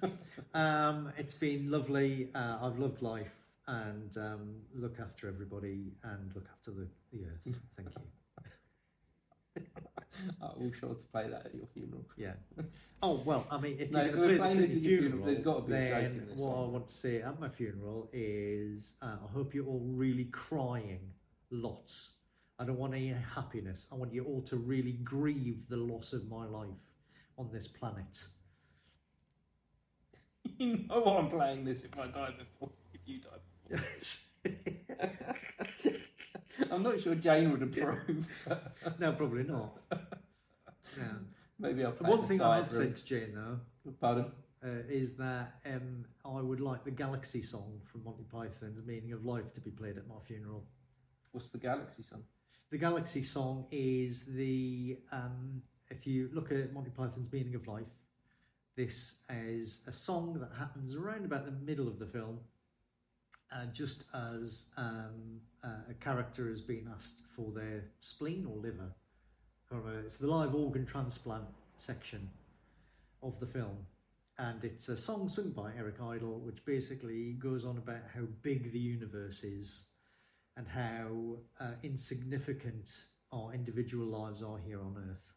Um, it's been lovely. Uh, I've loved life and um, look after everybody and look after the, the earth. Thank you. I will sure to play that at your funeral. Yeah. Oh well, I mean, if No, you're going to play this at your funeral, there's gotta be a joke in this what I want to say at my funeral is, uh, I hope you're all really crying lots. I don't want any happiness. I want you all to really grieve the loss of my life on this planet. You know I'm playing this if I die before, if you die before. I'm not sure Jane would approve. no, probably not. Yeah. Maybe I'll play one thing I have said to Jane though Pardon? uh, is that um, I would like the Galaxy song from Monty Python's Meaning of Life to be played at my funeral. What's the Galaxy song? The Galaxy song is the um, if you look at Monty Python's Meaning of Life, this is a song that happens around about the middle of the film, uh, just as um, uh, a character has been asked for their spleen or liver. It's the live organ transplant section of the film, and it's a song sung by Eric Idle, which basically goes on about how big the universe is and how uh, insignificant our individual lives are here on Earth.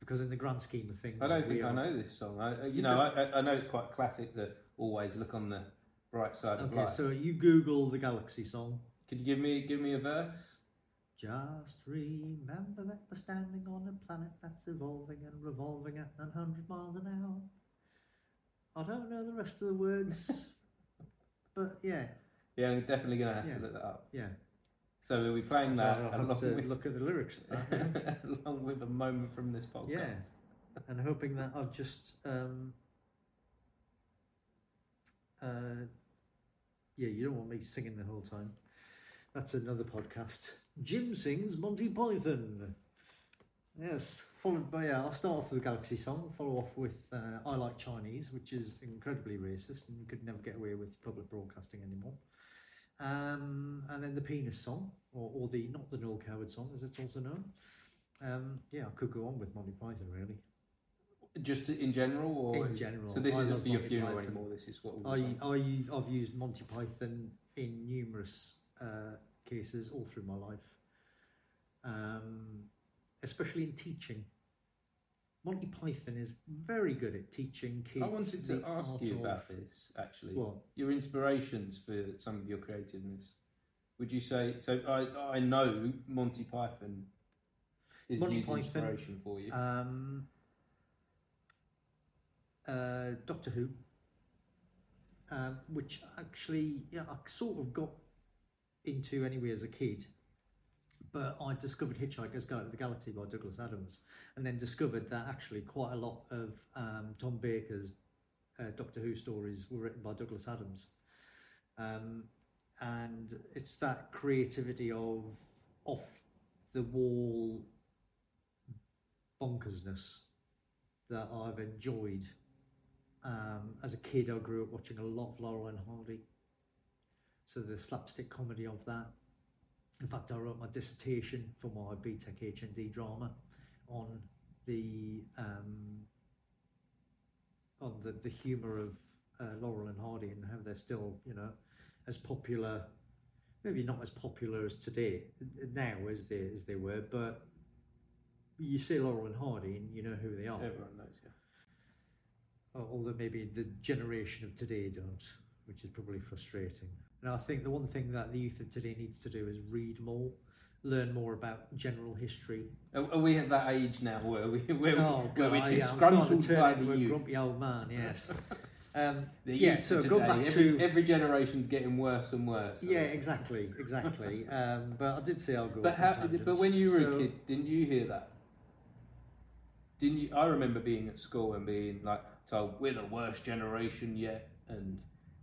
Because in the grand scheme of things, I don't think I know this song. I, I- you You know, I, I- know it's quite classic to always look on the bright side of life. Okay, so you Google the Galaxy song. Could you give me give me a verse? Just remember that we're standing on a planet that's evolving and revolving at 900 miles an hour. I don't know the rest of the words, but yeah, Yeah, I'm definitely going to have Yeah. to look that up. yeah. So we'll be playing that I'll have along to with, look at the lyrics that, yeah. along with a moment from this podcast. Yeah. and hoping that I've just um, uh, yeah, you don't want me singing the whole time. That's another podcast. Jim sings Monty Python. Yes, followed by uh, I'll start off with the Galaxy song. Follow off with uh, I Like Chinese, which is incredibly racist and you could never get away with public broadcasting anymore. Um, and then the Penis song, or, or the not the Noel Coward song, as it's also known. Um, yeah, I could go on with Monty Python really. Just in general, or In general, So this I isn't for your Monty funeral Python. anymore. This is what I, I I've used Monty Python in numerous uh, cases all through my life, um, especially in teaching. Monty Python is very good at teaching kids. I wanted to ask you about this actually. What? Your inspirations for some of your creativeness. Would you say so? I I know Monty Python is Monty Python, inspiration for you. Um, uh, Doctor Who, um, which actually yeah, I sort of got into anyway as a kid. But I discovered Hitchhiker's Guide to the Galaxy by Douglas Adams, and then discovered that actually quite a lot of um, Tom Baker's uh, Doctor Who stories were written by Douglas Adams. Um, and it's that creativity of off the wall bonkersness that I've enjoyed. Um, as a kid, I grew up watching a lot of Laurel and Hardy. So the slapstick comedy of that. In fact, I wrote my dissertation for my BTEC HND drama on the um, on the, the humour of uh, Laurel and Hardy and how they're still, you know, as popular, maybe not as popular as today now as they as they were, but you see Laurel and Hardy and you know who they are. Everyone knows. Yeah. Although maybe the generation of today don't, which is probably frustrating. And I think the one thing that the youth of today needs to do is read more, learn more about general history. Are, are we at that age now where we where, Oh, where God, we're I- yeah, disgruntled turn by the youth? grumpy old man. Yes. um, The yeah. So go today. back every, to every generation's getting worse and worse. yeah, exactly, exactly. um, but I did say I'll go. But how? But when you were tangents. a kid, didn't you hear that? Didn't you? I remember being at school and being like told we're the worst generation yet, and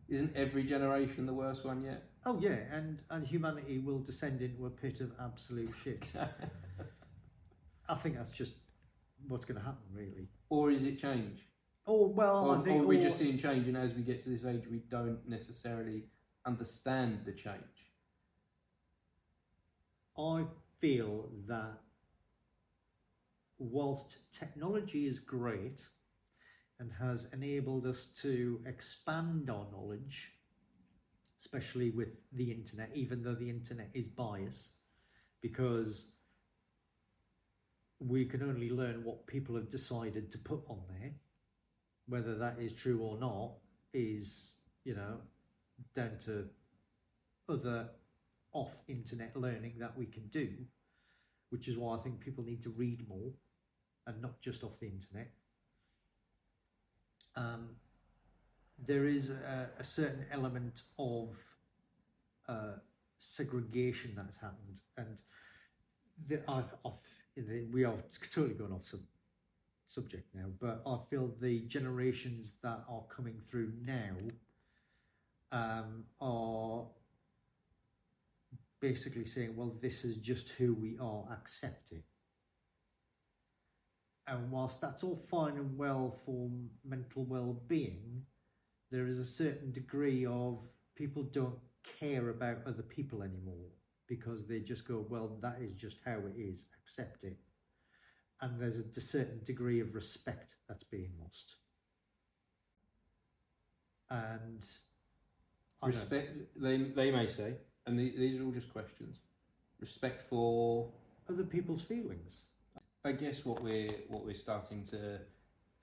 isn't every generation the worst one yet? Oh yeah, and and humanity will descend into a pit of absolute shit. I think that's just what's going to happen, really. or is it change? Oh well, or, I think or are we just seeing change, and as we get to this age, we don't necessarily understand the change. I feel that whilst technology is great and has enabled us to expand our knowledge, especially with the internet, even though the internet is biased, because we can only learn what people have decided to put on there. Whether that is true or not is, you know, down to other off internet learning that we can do, which is why I think people need to read more and not just off the internet. Um, there is a, a certain element of uh, segregation that has happened, and the, I've, I've, the, we are totally going off sub, subject now, but I feel the generations that are coming through now um, are basically saying, well, this is just who we are, accept it. And whilst that's all fine and well for mental well being, there is a certain degree of people don't care about other people anymore because they just go, well, that is just how it is, accept it. And there's a certain degree of respect that's being lost. And Respect. They they may say, and the, these are all just questions. Respect for, other people's feelings. I guess, what we're what we're starting to,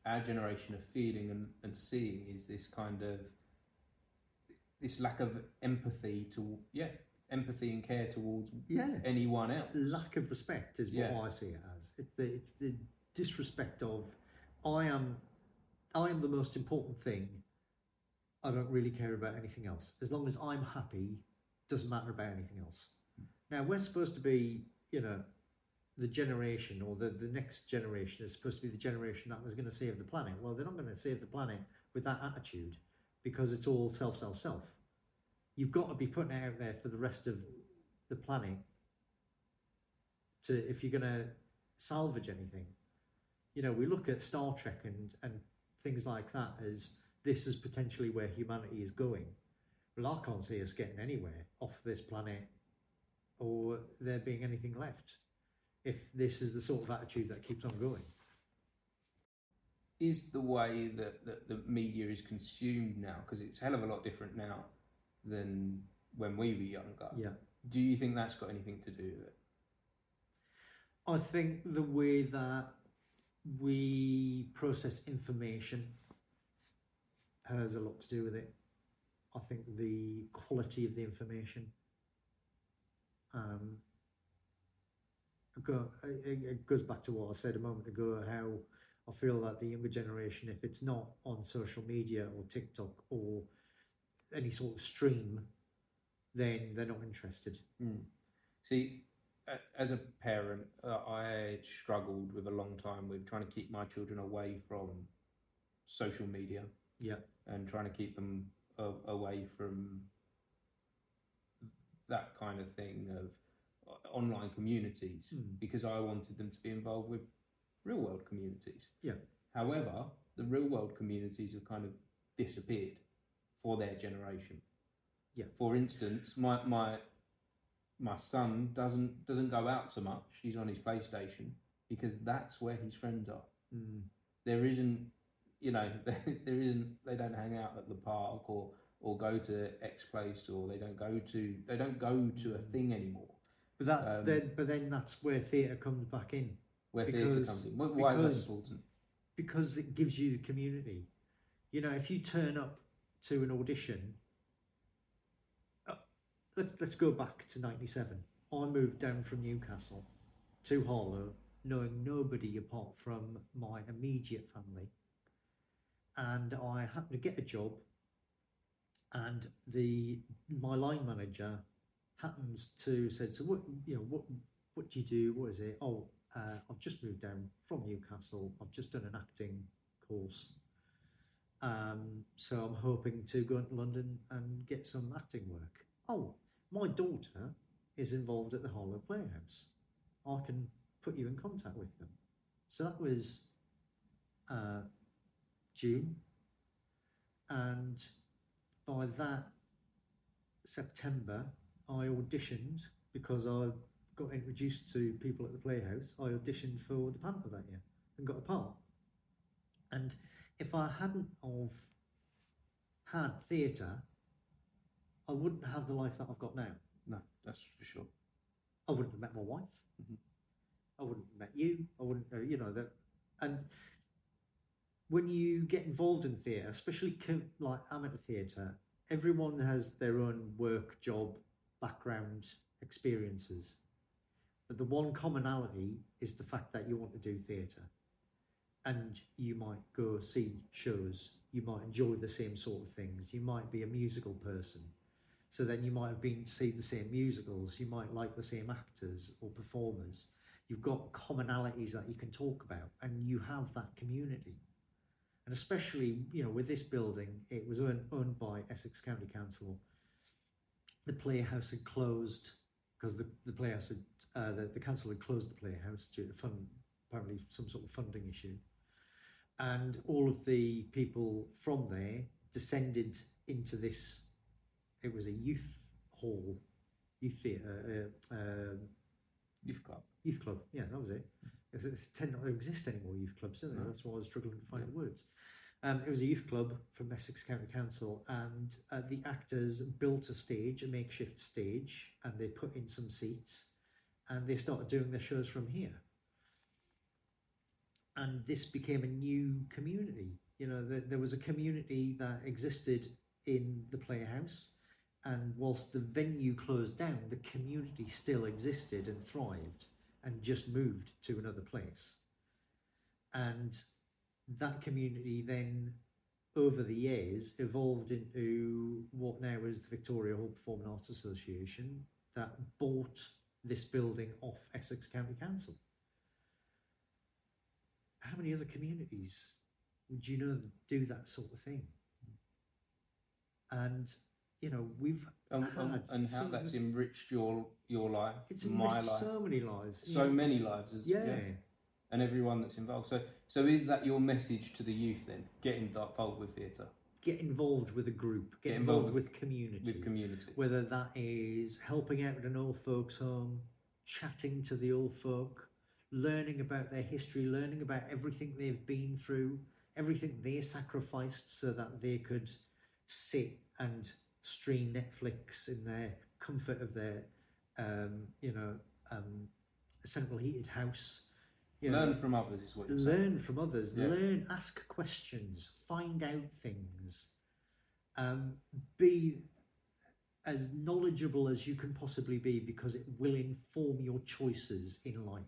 our generation of feeling and, and seeing is this kind of, this lack of empathy to yeah empathy and care towards Yeah. anyone else. lack of respect is what I see it as. It's the it's the disrespect of I am I am the most important thing. I don't really care about anything else. As long as I'm happy, doesn't matter about anything else. Hmm. Now we're supposed to be, you know, the generation or the, the next generation is supposed to be the generation that was going to save the planet. Well, they're not going to save the planet with that attitude because it's all self, self, self. You've got to be putting it out there for the rest of the planet to if you're going to salvage anything. You know, we look at Star Trek and, and things like that as this is potentially where humanity is going. Well, I can't see us getting anywhere off this planet or there being anything left if this is the sort of attitude that keeps on going. is the way that, that the media is consumed now because it's a hell of a lot different now than when we were younger. Yeah. Do you think that's got anything to do with it? I think the way that we process information has a lot to do with it. I think the quality of the information. Um, go, it, it goes back to what I said a moment ago. How I feel that the younger generation, if it's not on social media or TikTok or any sort of stream, then they're not interested. See, as a parent, uh, I struggled with a long time with trying to keep my children away from social media. Yeah. And trying to keep them a- away from that kind of thing of online communities Mm. because I wanted them to be involved with real world communities. Yeah. However, the real world communities have kind of disappeared for their generation. Yeah. For instance, my my my son doesn't doesn't go out so much. He's on his PlayStation because that's where his friends are. Mm. There isn't, you know, there isn't. They don't hang out at the park or or go to X place or they don't go to they don't go to a Mm. thing anymore. But that Um, then, but then that's where theatre comes back in Where theatre Because- comes in. Wh- Why is that important? because it gives you the community. You know, if you turn up to an audition, uh, let, let's go back to '97. I moved down from Newcastle to Harlow, knowing nobody apart from my immediate family, and I happened to get a job. And the my line manager happens to say, "So what? You know, what? What do you do? What is it? Oh, uh, I've just moved down from Newcastle. I've just done an acting course. Um, so I'm hoping to go to London and get some acting work. Oh, my daughter is involved at the Harlow Playhouse. I can put you in contact with them. So that was uh, June. And by that September, I auditioned because I got introduced to people at the Playhouse. I auditioned for the panto that year and got a part. And if I hadn't of had theatre, I wouldn't have the life that I've got now. No, that's for sure. I wouldn't have met my wife. Mhm. I wouldn't have met you. I wouldn't, uh, you know that. And when you get involved in theatre, especially co- like amateur theatre, everyone has their own work, job, background, experiences. But the one commonality is the fact that you want to do theatre. And you might go see shows, you might enjoy the same sort of things, you might be a musical person. So then you might have been to see the same musicals, you might like the same actors or performers. You've got commonalities that you can talk about, and you have that community. And especially, you know, with this building, it was owned by Essex County Council. The playhouse had closed because the, the playhouse had, uh, the, the council had closed the playhouse due to fund, apparently some sort of funding issue. And all of the people from there descended into this, it was a youth hall, youth theatre, uh, um Youth club. youth club. Yeah, that was it. It it tend not to exist anymore. Youth clubs, do they? No. That's why I was struggling to find the words. Um, it was a youth club from Essex County Council, and uh, the actors built a stage, a makeshift stage, and they put in some seats, and they started doing their shows from here. And this became a new community. You know, there, there was a community that existed in the playhouse, and whilst the venue closed down, the community still existed and thrived and just moved to another place. And that community then, over the years, evolved into what now is the Victoria Hall Performing Arts Association that bought this building off Essex County Council. How many other communities would you know do that sort of thing? And you know, we've And, had and how some- that's enriched your your life, it's my enriched life, so many lives. so know. many lives. As, Yeah. And everyone that's involved. So, so is that your message to the youth then? Get involved with theatre, Get involved with a group. Get, Get involved, involved with, community. with community. Whether that is helping out at an old folks' home, chatting to the old folk, learning about their history, learning about everything they've been through, everything they sacrificed so that they could sit and stream Netflix in their comfort of their, um, you know, um, central heated house. You know, Learn from others is what you're saying. learn from others. Yeah. learn ask questions find out things. Um, be as knowledgeable as you can possibly be because it will inform your choices in life.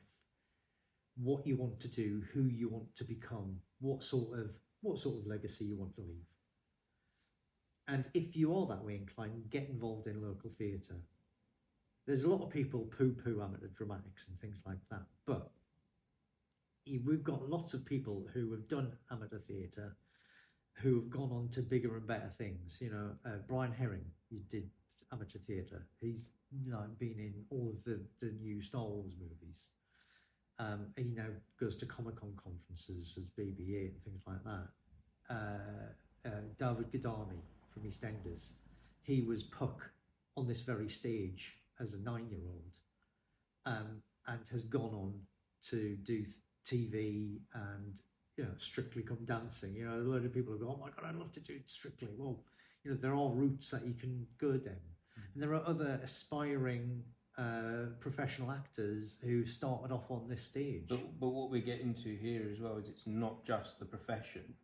What you want to do who you want to become what sort of what sort of legacy you want to leave. And if you are that way inclined get involved in local theatre. There's a lot of people poo-poo amateur dramatics and things like that but we've got lots of people who have done amateur theatre who have gone on to bigger and better things. You know, uh, Brian Herring, he did amateur theatre. He's you been in all of the, the new Star Wars movies. Um, he now goes to Comic Con conferences as BB-8 and things like that. Uh, uh, Davood Ghadami from EastEnders, he was Puck on this very stage as a nine-year-old, um, and has gone on to do TV and you know Strictly Come Dancing. You know, a lot of people have gone, "Oh my god, I'd love to do Strictly." Well, you know, there are routes that you can go down, and there are other aspiring uh, professional actors who started off on this stage. But, but what we're getting to here as well is it's not just the profession,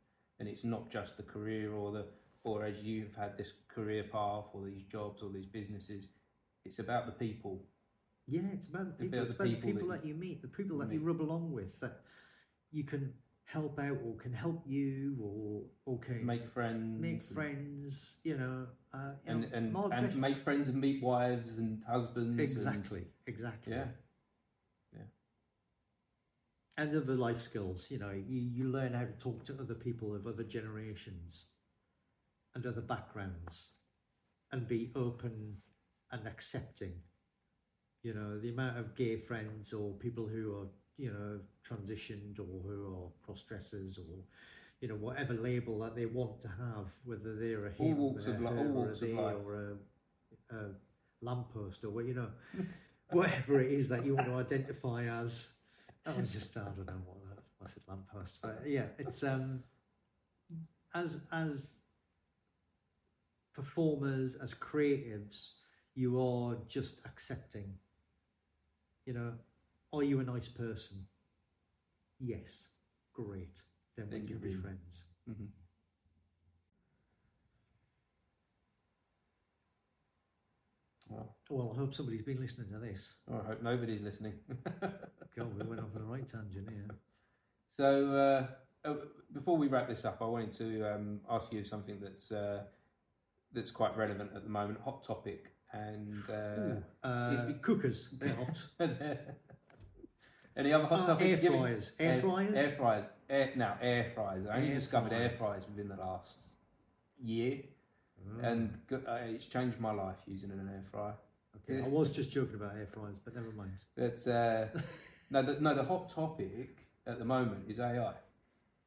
and it's not just the career or the or as you've had this career path or these jobs or these businesses. It's about the people. Yeah, it's about the people. About it's about the people people that that you meet, the people that meet. you rub along with, that you can help out or can help you or or can Make friends. make friends. You know, uh, you And know, and, and best- make friends and meet wives and husbands. and- exactly, exactly. yeah. and other life skills. You know, you, you learn how to talk to other people of other generations and other backgrounds and be open and accepting. You know, the amount of gay friends or people who are, you know, transitioned or who are cross dressers or, you know, whatever label that they want to have, whether they're a All him, walks of li- all or a walks of life. or a, a lamppost or what, you know, whatever it is that you want to identify as. That was just I don't know what that I said lamppost, but yeah, it's um as as performers, as creatives, you are just accepting. You know, Are you a nice person? Yes. Great. Then we can be in. friends. hmm Well, Well, I hope somebody's been listening to this. I hope nobody's listening. God, we went off on the right tangent here. So, uh, uh, before we wrap this up, I wanted to um, ask you something that's uh, that's quite relevant at the moment, hot topic, and uh, uh, be- cookers, they're hot. any other hot topic? air fryers. Air fryers? Air fryers. Air, now, air fryers. I only Air discovered air fryers. fryers within the last year, Mm. and uh, it's changed my life using an air fryer. okay. I was just joking about air fryers, but never mind. But uh, no, the, no, the hot topic at the moment is AI.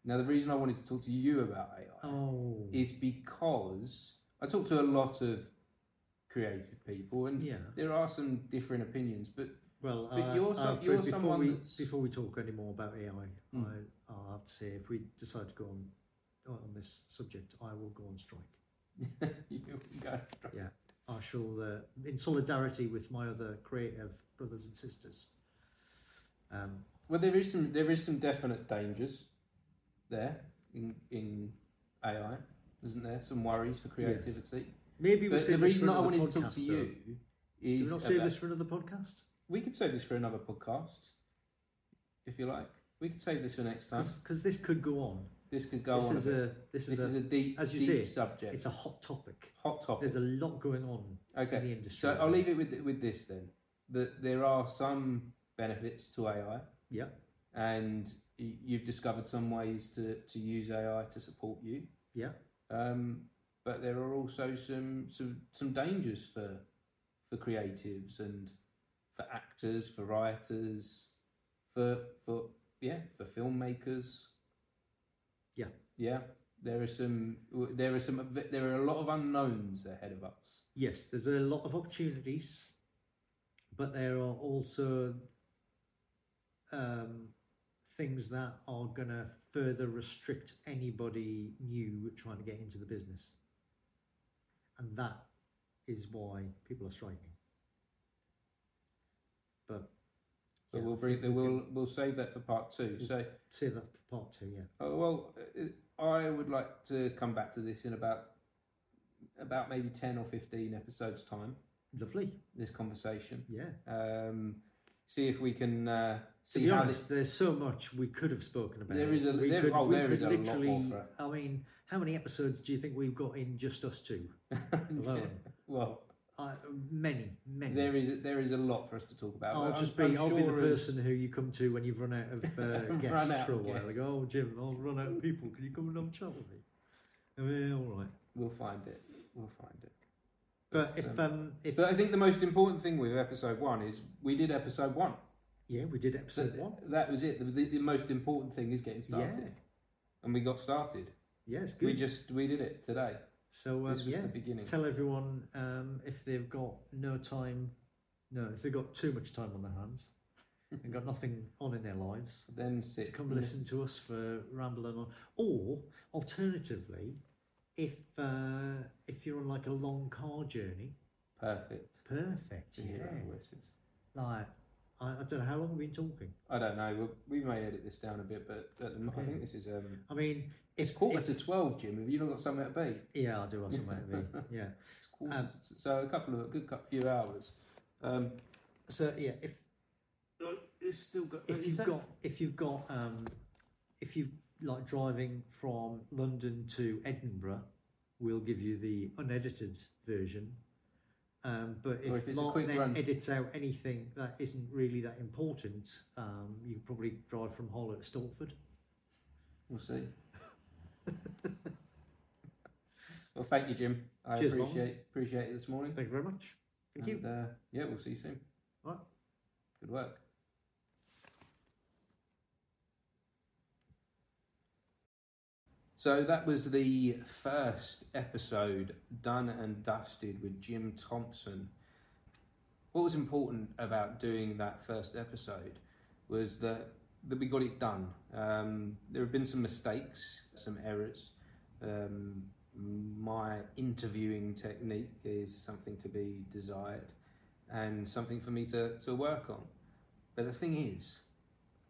Now, the reason I wanted to talk to you about AI Oh, is because I talk to a lot of creative people, and yeah. there are some different opinions. But Well, But uh, you're uh, some- you're before someone we that's- before we talk any more about AI, Hmm. I, I'll have to say if we decide to go on on this subject, I will go on strike. you go. I shall, uh, in solidarity with my other creative brothers and sisters. Um, Well, there is some there is some definite dangers there in in AI, isn't there? Some worries for creativity. Maybe save the reason that I wanted to talk podcast, to though. you Do is we not save this for another podcast? we could save this for another podcast, if you like. We could save this for next time. Because this could go on. This could go this on. is a a this, this is, is a, a deep, as you deep say, subject. it's a hot topic. hot topic. There's a lot going on in Okay, the industry. so I'll leave it with with this then. That there are some benefits to AI. Yeah. And you've discovered some ways to, to use AI to support you. Yeah. Um, but there are also some some some dangers for for creatives and for actors, for writers, for for yeah, for filmmakers. Yeah. Yeah. There are some there are some there are a lot of unknowns ahead of us. Yes, there's a lot of opportunities, but there are also um, things that are going to further restrict anybody new trying to get into the business. And that is why people are striking. But But yeah, we'll bring we we'll can we'll save that for part two. So say that for part two, yeah. Oh, well, uh, I would like to come back to this in about about maybe ten or fifteen episodes time. Lovely, This conversation, yeah. um, see if we can uh, To see be how honest, there's so much we could have spoken about. There is a- We there- could- oh, there is a lot more I mean, how many episodes do you think we've got in just us two this. alone? well, Uh, many, many. there is there is a lot for us to talk about. I'll just I'm- be. I'm I'll be the sure person who you come to when you've run out of uh, guests out for a while. guests. Like, oh, Jim, I'll run out of people. Can you come and have a chat with me? I mean, all right. We'll find it. We'll find it. But if um, if but I think the most important thing with episode one is we did episode one. yeah, we did So episode one. that was it. The, the, the most important thing is getting started, Yeah. and we got started. Yeah, it's We just we did it today. so um, this was yeah, the beginning. tell everyone um, if they've got no time, no, if they've got too much time on their hands and got nothing on in their lives, then to come listen to us for rambling on. Or alternatively, if uh, if you're on like a long car journey, Perfect. perfect. Yeah. our voices. Like I, I don't know how long we've been talking. I don't know. We, we may edit this down a bit, but at the, mo- I think this is um. I mean, It's if, quarter if- to twelve, Jim. Have you not got something to be? yeah, I do have somewhere to be. Yeah. It's quarter Um, to, so a couple of a good cou- few hours. Um, So yeah, if it's still got. if you've got if you've got um, if you like driving from London to Edinburgh, we'll give you the unedited version. Um, but if, Or if Mark then run. edits out anything that isn't really that important, um, you can probably drive from Hull to Stalford. We'll see. well, thank you, Jim. I Cheers, appreciate appreciate it this morning. Thank you very much. Thank you. Uh, yeah, we'll see you soon. Right. Good work. So that was the first episode done and dusted with Jim Thompson. What was important about doing that first episode was that, that we got it done. Um, there have been some mistakes, some errors. Um, my interviewing technique is something to be desired and something for me to, to work on. But the thing is,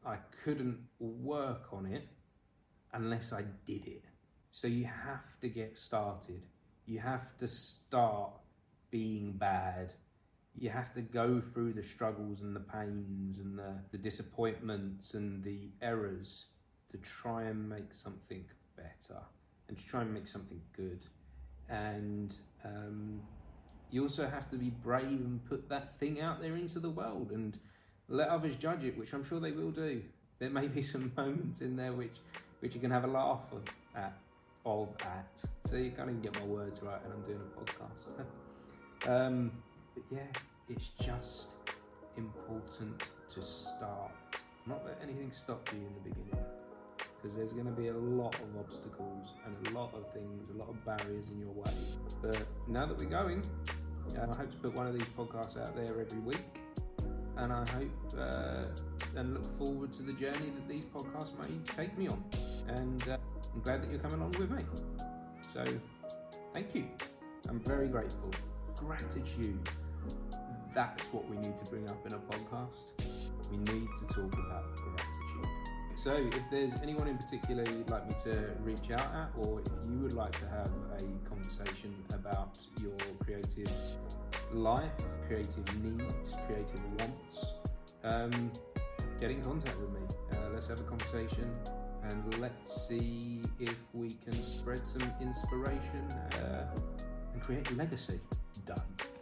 I couldn't work on it unless I did it. So you have to get started. You have to start being bad. You have to go through the struggles and the pains and the, the disappointments and the errors to try and make something better and to try and make something good. And um, you also have to be brave and put that thing out there into the world and let others judge it, which I'm sure they will do. There may be some moments in there which which you can have a laugh of at of at. So you can't even get my words right, and I'm doing a podcast. um, but yeah, it's just important to start. Not let anything stop you in the beginning, because there's going to be a lot of obstacles and a lot of things, a lot of barriers in your way. But now that we're going, uh, I hope to put one of these podcasts out there every week, and I hope uh, and look forward to the journey that these podcasts may take me on. And uh, I'm glad that you're coming along with me. So, thank you. I'm very grateful. Gratitude. That's what we need to bring up in a podcast. We need to talk about gratitude. So, if there's anyone in particular you'd like me to reach out at, or if you would like to have a conversation about your creative life, creative needs, creative wants, um, get in contact with me. Uh, let's have a conversation and let's see if we can spread some inspiration uh, and create a legacy. Done.